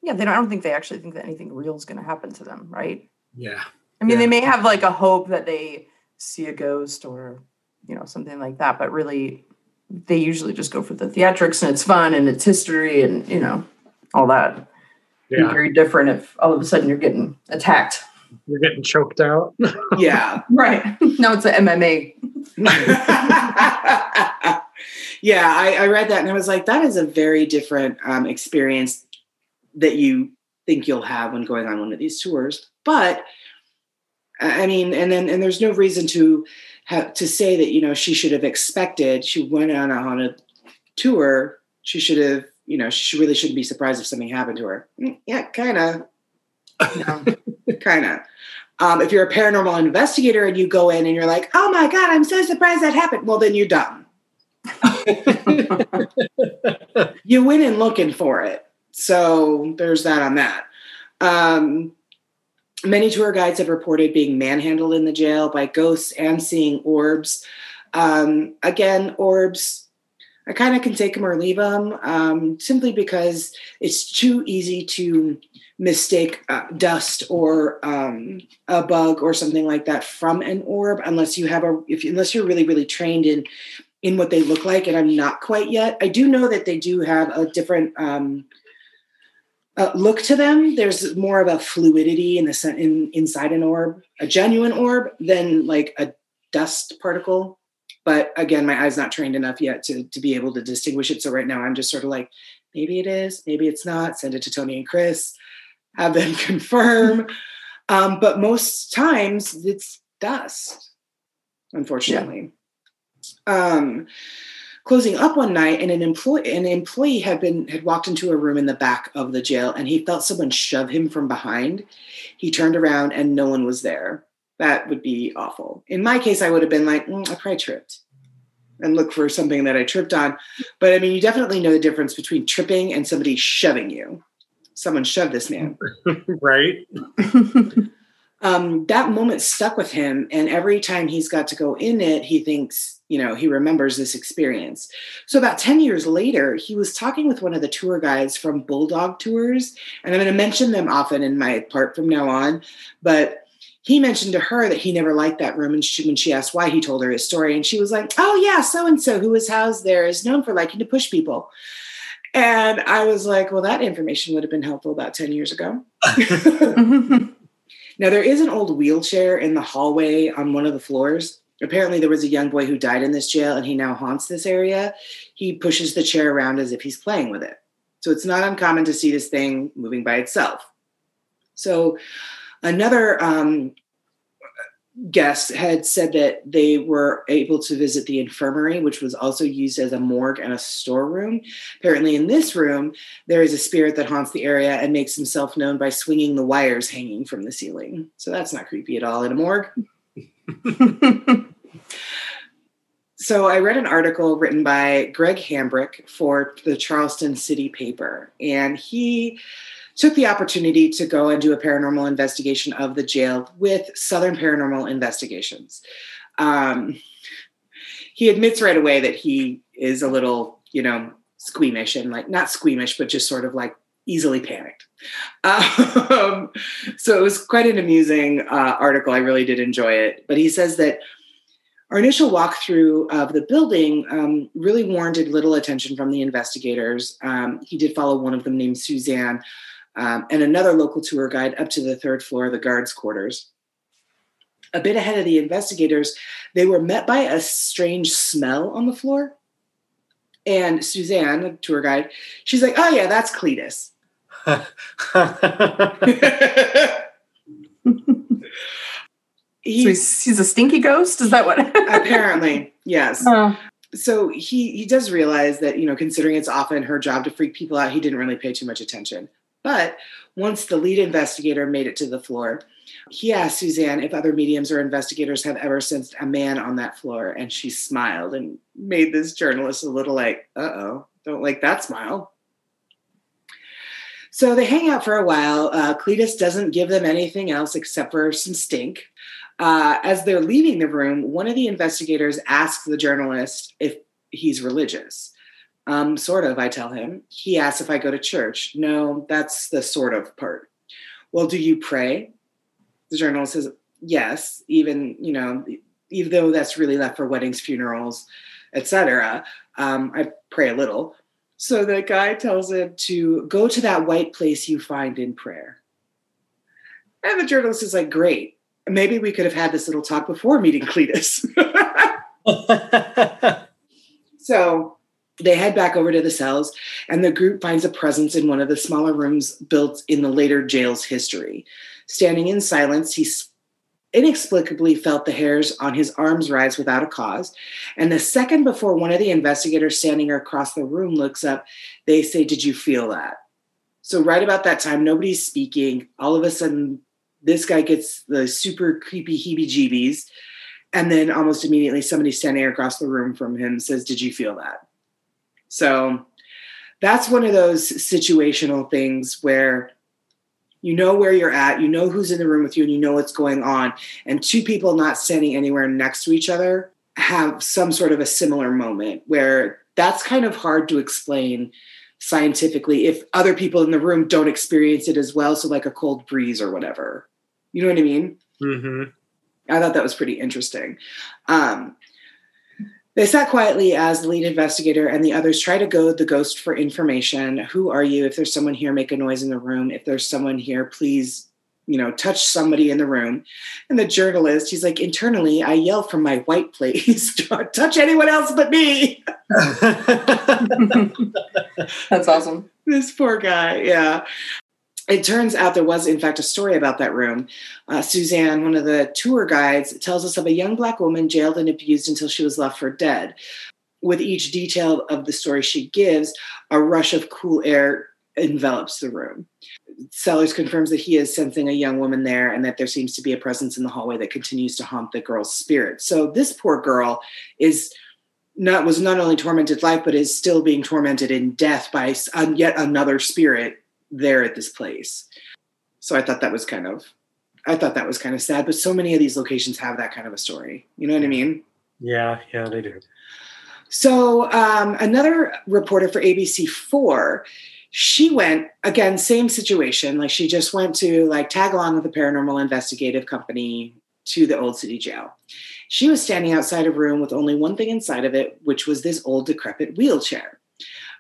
yeah they don't, i don't think they actually think that anything real is going to happen to them right Yeah. i mean Yeah. they may have like a hope that they see a ghost or you know something like that but really they usually just go for the theatrics and it's fun and it's history and you know all that It'd be Yeah. very different if all of a sudden you're getting attacked You're getting choked out. Yeah. Right. No, it's a MMA. yeah, I, I read that and I was like, that is a very different um, experience that you think you'll have when going on one of these tours. But I I mean, and then and there's no reason to have to say that you know she should have expected. She went on a, on a tour. She should have, you know, she really shouldn't be surprised if something happened to her. Mm, Yeah, kind of, kind of. Um, if you're a paranormal investigator and you go in and you're like, "Oh my god, I'm so surprised that happened," well, then you're dumb. you went in looking for it. So there's that on that. Um, many tour guides have reported being manhandled in the jail by ghosts and seeing orbs. Um, again, orbs, I kind of can take them or leave them um, simply because it's too easy to mistake uh, dust or um, a bug or something like that from an orb unless you have a if unless you're really really trained in in what they look like and i'm not quite yet. I do know that they do have a different um, uh, look to them. There's more of a fluidity in the in, inside an orb a genuine orb than like a dust particle but again my eye's not trained enough yet to, to be able to distinguish it. So right now i'm just sort of like maybe it is maybe it's not. Send it to tony and chris have them confirm. Um, but most times it's dust unfortunately. Um, closing up one night and an employee an employee had been had walked into a room in the back of the jail and he felt someone shove him from behind. He turned around and no one was there that would be awful in my case i would have been like mm, i probably tripped and look for something that i tripped on but i mean you definitely know the difference between tripping and somebody shoving you someone shoved this man right? um, that moment stuck with him. And every time he's got to go in it, he thinks, you know, he remembers this experience. So about 10 years later, he was talking with one of the tour guides from Bulldog Tours. And I'm going to mention them often in my part from now on. But he mentioned to her that he never liked that room. And she, when she asked why, he told her his story. And she was like, oh, yeah, so and so who was housed there is known for liking to push people. And I was like, well, that information would have been helpful about 10 years ago. Now, there is an old wheelchair in the hallway on one of the floors. Apparently, there was a young boy who died in this jail and he now haunts this area. He pushes the chair around as if he's playing with it. So it's not uncommon to see this thing moving by itself. So, another um, guest had said that they were able to visit the infirmary, which was also used as a morgue and a storeroom. Apparently, in this room, there is a spirit that haunts the area and makes himself known by swinging the wires hanging from the ceiling. So that's not creepy at all in a morgue. so I read an article written by Greg Hambrick for the Charleston City paper, and he took the opportunity to go and do a paranormal investigation of the jail with Southern Paranormal Investigations. Um, he admits right away that he is a little, you know, squeamish and like not squeamish, but just sort of like easily panicked. Um, so it was quite an amusing uh, article. I really did enjoy it. But he says that our initial walkthrough of the building um, really warranted little attention from the investigators. Um, he did follow one of them named Suzanne um, and another local tour guide up to the third floor of the guards' quarters. A bit ahead of the investigators, they were met by a strange smell on the floor. And Suzanne, the tour guide, she's like, "Oh yeah, that's Cletus." so he's, he's a stinky ghost. Is that what? apparently, yes. Oh. So he he does realize that you know, considering it's often her job to freak people out, he didn't really pay too much attention. But once the lead investigator made it to the floor, he asked Suzanne if other mediums or investigators have ever sensed a man on that floor, and she smiled and made this journalist a little like, "Uh oh, don't like that smile." So they hang out for a while. Uh, Cletus doesn't give them anything else except for some stink. Uh, as they're leaving the room, one of the investigators asks the journalist if he's religious. Um, sort of, I tell him. He asks if I go to church. No, that's the sort of part. Well, do you pray? The journalist says, yes, even, you know, even though that's really left for weddings, funerals, etc. Um, I pray a little. So the guy tells him to go to that white place you find in prayer. And the journalist is like, great. Maybe we could have had this little talk before meeting Cletus. so they head back over to the cells, and the group finds a presence in one of the smaller rooms built in the later jail's history. Standing in silence, he inexplicably felt the hairs on his arms rise without a cause. And the second before one of the investigators standing across the room looks up, they say, Did you feel that? So, right about that time, nobody's speaking. All of a sudden, this guy gets the super creepy heebie jeebies. And then almost immediately, somebody standing across the room from him says, Did you feel that? So, that's one of those situational things where you know where you're at, you know who's in the room with you, and you know what's going on. And two people not standing anywhere next to each other have some sort of a similar moment where that's kind of hard to explain scientifically if other people in the room don't experience it as well. So, like a cold breeze or whatever. You know what I mean? hmm I thought that was pretty interesting. Um, they sat quietly as the lead investigator and the others try to goad the ghost for information. Who are you? If there's someone here, make a noise in the room. If there's someone here, please, you know, touch somebody in the room. And the journalist, he's like, internally, I yell from my white place, don't touch anyone else but me. That's awesome. this poor guy. Yeah. It turns out there was, in fact, a story about that room. Uh, Suzanne, one of the tour guides, tells us of a young Black woman jailed and abused until she was left for dead. With each detail of the story she gives, a rush of cool air envelops the room. Sellers confirms that he is sensing a young woman there and that there seems to be a presence in the hallway that continues to haunt the girl's spirit. So this poor girl is not was not only tormented life, but is still being tormented in death by yet another spirit there at this place. So I thought that was kind of, I thought that was kind of sad. But so many of these locations have that kind of a story. You know what I mean? Yeah, yeah, they do. So um, another reporter for ABC4, she went again, same situation. Like she just went to like tag along with a paranormal investigative company to the old city jail. She was standing outside a room with only one thing inside of it, which was this old decrepit wheelchair.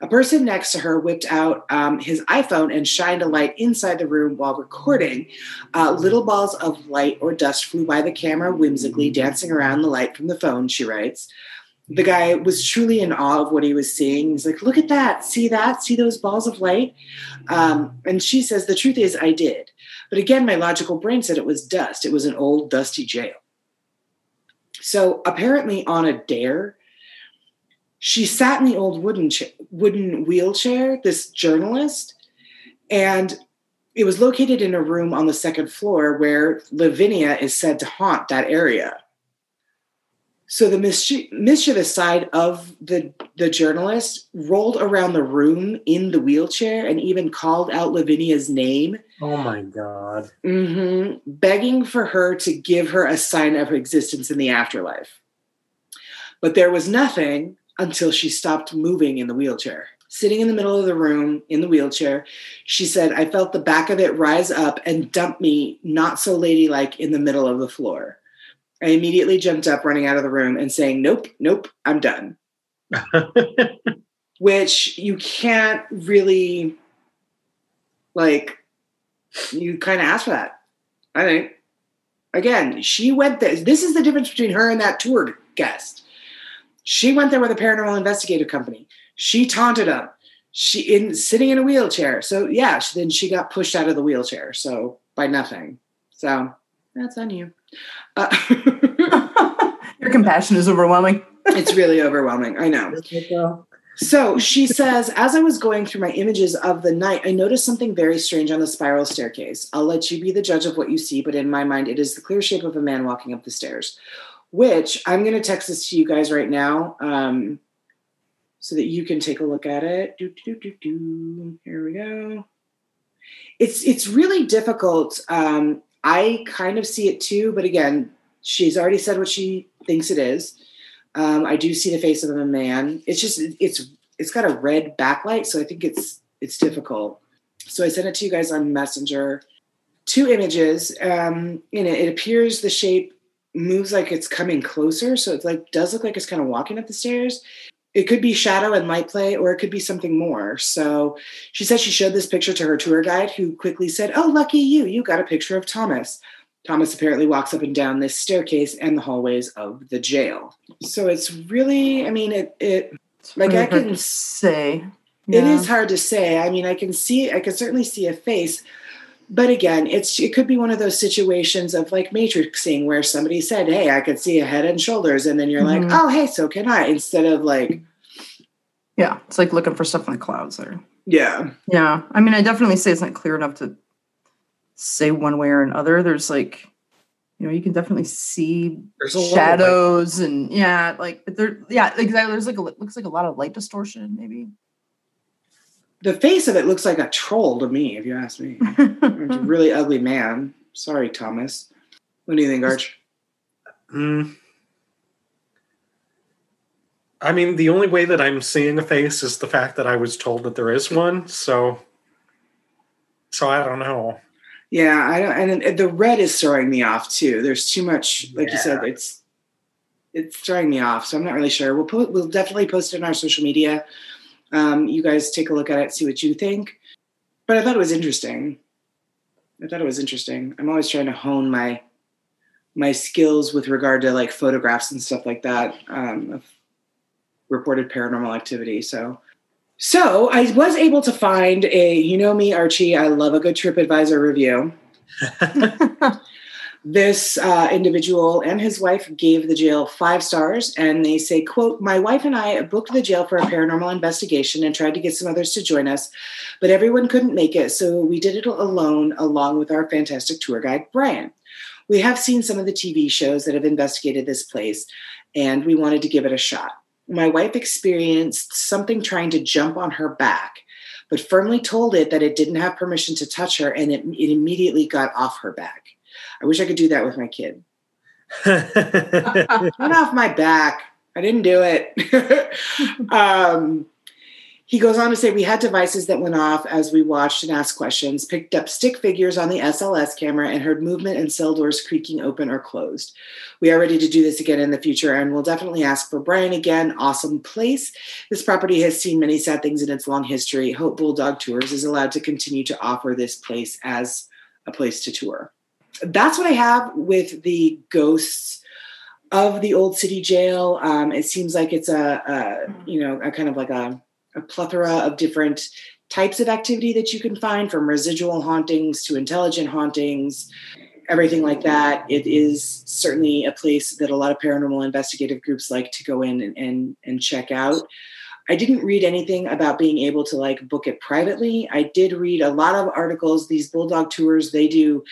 A person next to her whipped out um, his iPhone and shined a light inside the room while recording. Uh, little balls of light or dust flew by the camera whimsically, dancing around the light from the phone, she writes. The guy was truly in awe of what he was seeing. He's like, Look at that. See that? See those balls of light? Um, and she says, The truth is, I did. But again, my logical brain said it was dust. It was an old, dusty jail. So apparently, on a dare, she sat in the old wooden cha- wooden wheelchair. This journalist, and it was located in a room on the second floor where Lavinia is said to haunt that area. So the mischie- mischievous side of the the journalist rolled around the room in the wheelchair and even called out Lavinia's name Oh my god. hmm begging for her to give her a sign of existence in the afterlife. But there was nothing until she stopped moving in the wheelchair. Sitting in the middle of the room in the wheelchair, she said, I felt the back of it rise up and dump me, not so ladylike, in the middle of the floor. I immediately jumped up, running out of the room and saying, Nope, nope, I'm done. Which you can't really, like, you kind of ask for that. I think. Again, she went there. This is the difference between her and that tour guest. She went there with a paranormal investigative company. She taunted him. She in sitting in a wheelchair. So yeah, she, then she got pushed out of the wheelchair. So by nothing. So that's on you. Uh, Your compassion is overwhelming. it's really overwhelming. I know. So she says, as I was going through my images of the night, I noticed something very strange on the spiral staircase. I'll let you be the judge of what you see, but in my mind, it is the clear shape of a man walking up the stairs. Which I'm going to text this to you guys right now, um, so that you can take a look at it. Do, do, do, do. Here we go. It's it's really difficult. Um, I kind of see it too, but again, she's already said what she thinks it is. Um, I do see the face of a man. It's just it's it's got a red backlight, so I think it's it's difficult. So I sent it to you guys on Messenger. Two images. Um, in it, it appears the shape moves like it's coming closer, so it's like does look like it's kind of walking up the stairs. it could be shadow and light play, or it could be something more. So she said she showed this picture to her tour guide, who quickly said, Oh, lucky you, you got a picture of Thomas. Thomas apparently walks up and down this staircase and the hallways of the jail. So it's really, I mean, it, it like I can say. It Yeah. is hard to say. I mean, I can see, I can certainly see a face, but again, it's it could be one of those situations of like matrixing where somebody said, "Hey, I could see a head and shoulders," and then you're Mhm. like, "Oh, hey, so can I?" Instead of like, Yeah, it's like looking for stuff in the clouds there. yeah, Yeah, I mean, I definitely say it's not clear enough to say one way or another. There's like, you know, you can definitely see There's a lot of, shadows and yeah, like but there, yeah, exactly. There's like a looks like a lot of light distortion, maybe. The face of it looks like a troll to me, if you ask me. It's a really ugly man. Sorry, Thomas. What do you think, Arch? Mm. I mean, the only way that I'm seeing a face is the fact that I was told that there is one. So, so I don't know. Yeah, I don't, and the red is throwing me off too. There's too much, like you said, it's it's throwing me off. So I'm not really sure. We'll put we'll definitely post it on our social media. Um, you guys take a look at it, see what you think. But I thought it was interesting. I thought it was interesting. I'm always trying to hone my my skills with regard to like photographs and stuff like that um, of reported paranormal activity. So so I was able to find a, you know me, Archie, I love a good TripAdvisor review. this uh, individual and his wife gave the jail five stars and they say quote my wife and i booked the jail for a paranormal investigation and tried to get some others to join us but everyone couldn't make it so we did it alone along with our fantastic tour guide brian. We have seen some of the tv shows that have investigated this place and we wanted to give it a shot. My wife experienced something trying to jump on her back but firmly told it that it didn't have permission to touch her and it, it immediately got off her back I wish I could do that with my kid. Get off my back. I didn't do it. um, he goes on to say we had devices that went off as we watched and asked questions, picked up stick figures on the SLS camera, and heard movement and cell doors creaking open or closed. We are ready to do this again in the future, and we'll definitely ask for Brian again. Awesome place. This property has seen many sad things in its long history. Hope Bulldog Tours is allowed to continue to offer this place as a place to tour that's what I have with the ghosts of the old city jail. Um, it seems like it's a, a you know a kind of like a, a plethora of different types of activity that you can find from residual hauntings to intelligent hauntings everything like that it is certainly a place that a lot of paranormal investigative groups like to go in and, and, and check out I didn't read anything about being able to like book it privately. I did read a lot of articles. These bulldog tours, they do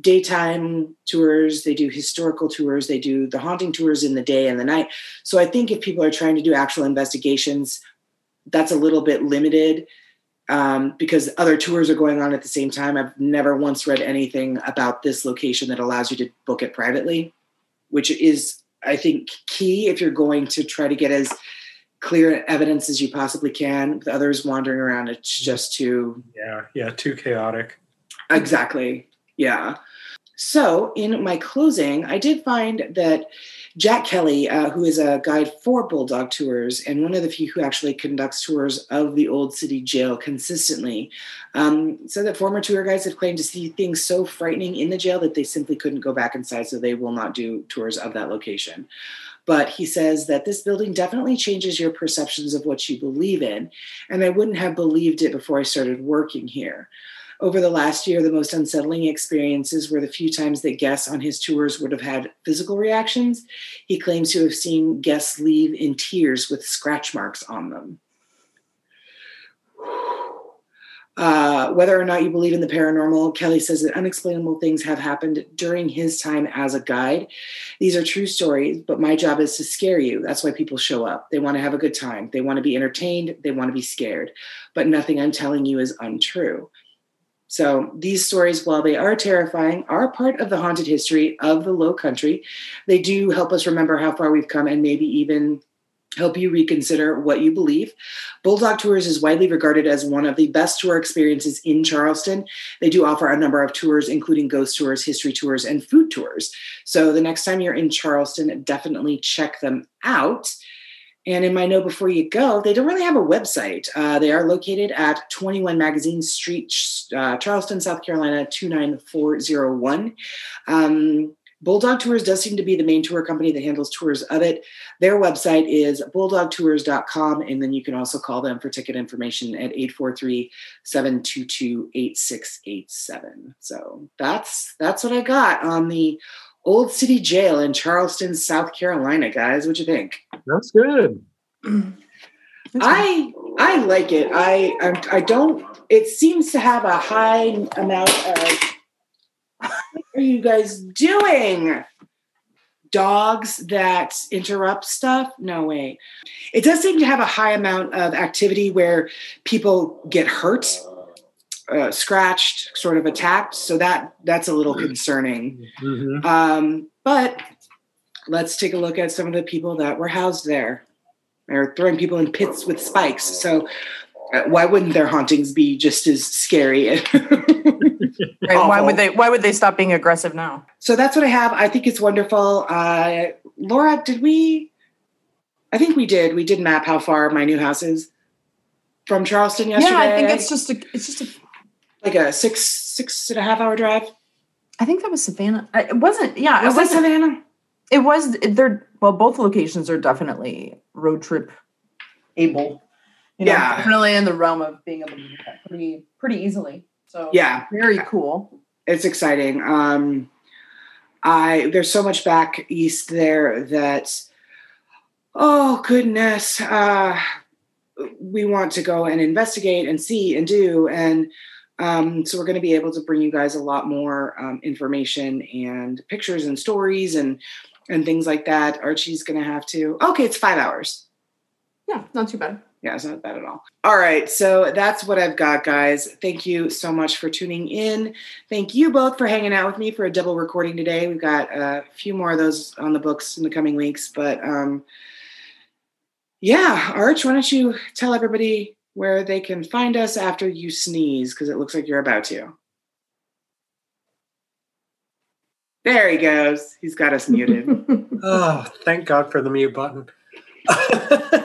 daytime tours, they do historical tours, they do the haunting tours in the day and the night. So I think if people are trying to do actual investigations, that's a little bit limited um, because other tours are going on at the same time. I've never once read anything about this location that allows you to book it privately, which is, I think, key if you're going to try to get as clear evidence as you possibly can with others wandering around. It's just too Yeah, yeah, too chaotic. Exactly. Yeah. So, in my closing, I did find that Jack Kelly, uh, who is a guide for Bulldog Tours and one of the few who actually conducts tours of the Old City Jail consistently, um, said that former tour guides have claimed to see things so frightening in the jail that they simply couldn't go back inside, so they will not do tours of that location. But he says that this building definitely changes your perceptions of what you believe in. And I wouldn't have believed it before I started working here. Over the last year, the most unsettling experiences were the few times that guests on his tours would have had physical reactions. He claims to have seen guests leave in tears with scratch marks on them. Uh, whether or not you believe in the paranormal, Kelly says that unexplainable things have happened during his time as a guide. These are true stories, but my job is to scare you. That's why people show up. They want to have a good time, they want to be entertained, they want to be scared. But nothing I'm telling you is untrue. So these stories, while they are terrifying, are part of the haunted history of the Low Country. They do help us remember how far we've come and maybe even help you reconsider what you believe. Bulldog Tours is widely regarded as one of the best tour experiences in Charleston. They do offer a number of tours, including ghost tours, history tours, and food tours. So the next time you're in Charleston, definitely check them out. And in my note before you go, they don't really have a website. Uh, they are located at 21 Magazine Street, uh, Charleston, South Carolina, 29401. Um, Bulldog Tours does seem to be the main tour company that handles tours of it. Their website is bulldogtours.com, and then you can also call them for ticket information at 843 722 8687. So that's that's what I got on the Old City Jail in Charleston, South Carolina, guys. What you think? That's good. I I like it. I I, I don't. It seems to have a high amount of. What are you guys doing? Dogs that interrupt stuff? No way. It does seem to have a high amount of activity where people get hurt, uh, scratched, sort of attacked. So that that's a little concerning. Mhm. Um, but let's take a look at some of the people that were housed there. They're throwing people in pits with spikes. So uh, why wouldn't their hauntings be just as scary? Right? Why would they? Why would they stop being aggressive now? so that's what I have. I think it's wonderful. Uh, Laura, did we? I think we did. We did map how far my new house is from Charleston yesterday. Yeah, I think it's just a. It's just a. like a six six and a half hour drive. I think that was Savannah. It wasn't. Yeah, Was it that wasn't. Savannah? It was. They're well. Both locations are definitely road trip able. You know, Yeah. definitely in the realm of being able to do that pretty pretty easily. So Yeah. very cool. it's exciting. Um, I there's so much back east there that oh goodness, uh, we want to go and investigate and see and do and. Um, so we're going to be able to bring you guys a lot more um, information and pictures and stories and and things like that. Archie's going to have to. Okay, it's five hours. Yeah, not too bad. Yeah, it's not bad at all. All right, so that's what I've got, guys. Thank you so much for tuning in. Thank you both for hanging out with me for a double recording today. We've got a few more of those on the books in the coming weeks, but um, yeah, Arch, why don't you tell everybody where they can find us after you sneeze because it looks like you're about to. There he goes. He's got us muted. Oh, thank God for the mute button. Uh,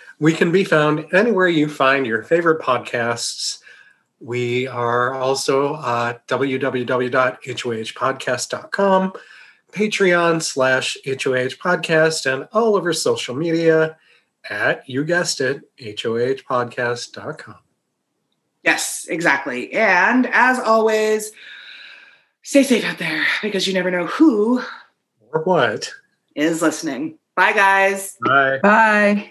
we can be found anywhere you find your favorite podcasts. We are also uh, www.hohpodcast.com, Patreon slash HOH podcast, and all over social media at, you guessed it, hohpodcast.com. Yes, exactly. And as always, stay safe out there because you never know who Or what? is listening. Bye, guys. Bye. Bye.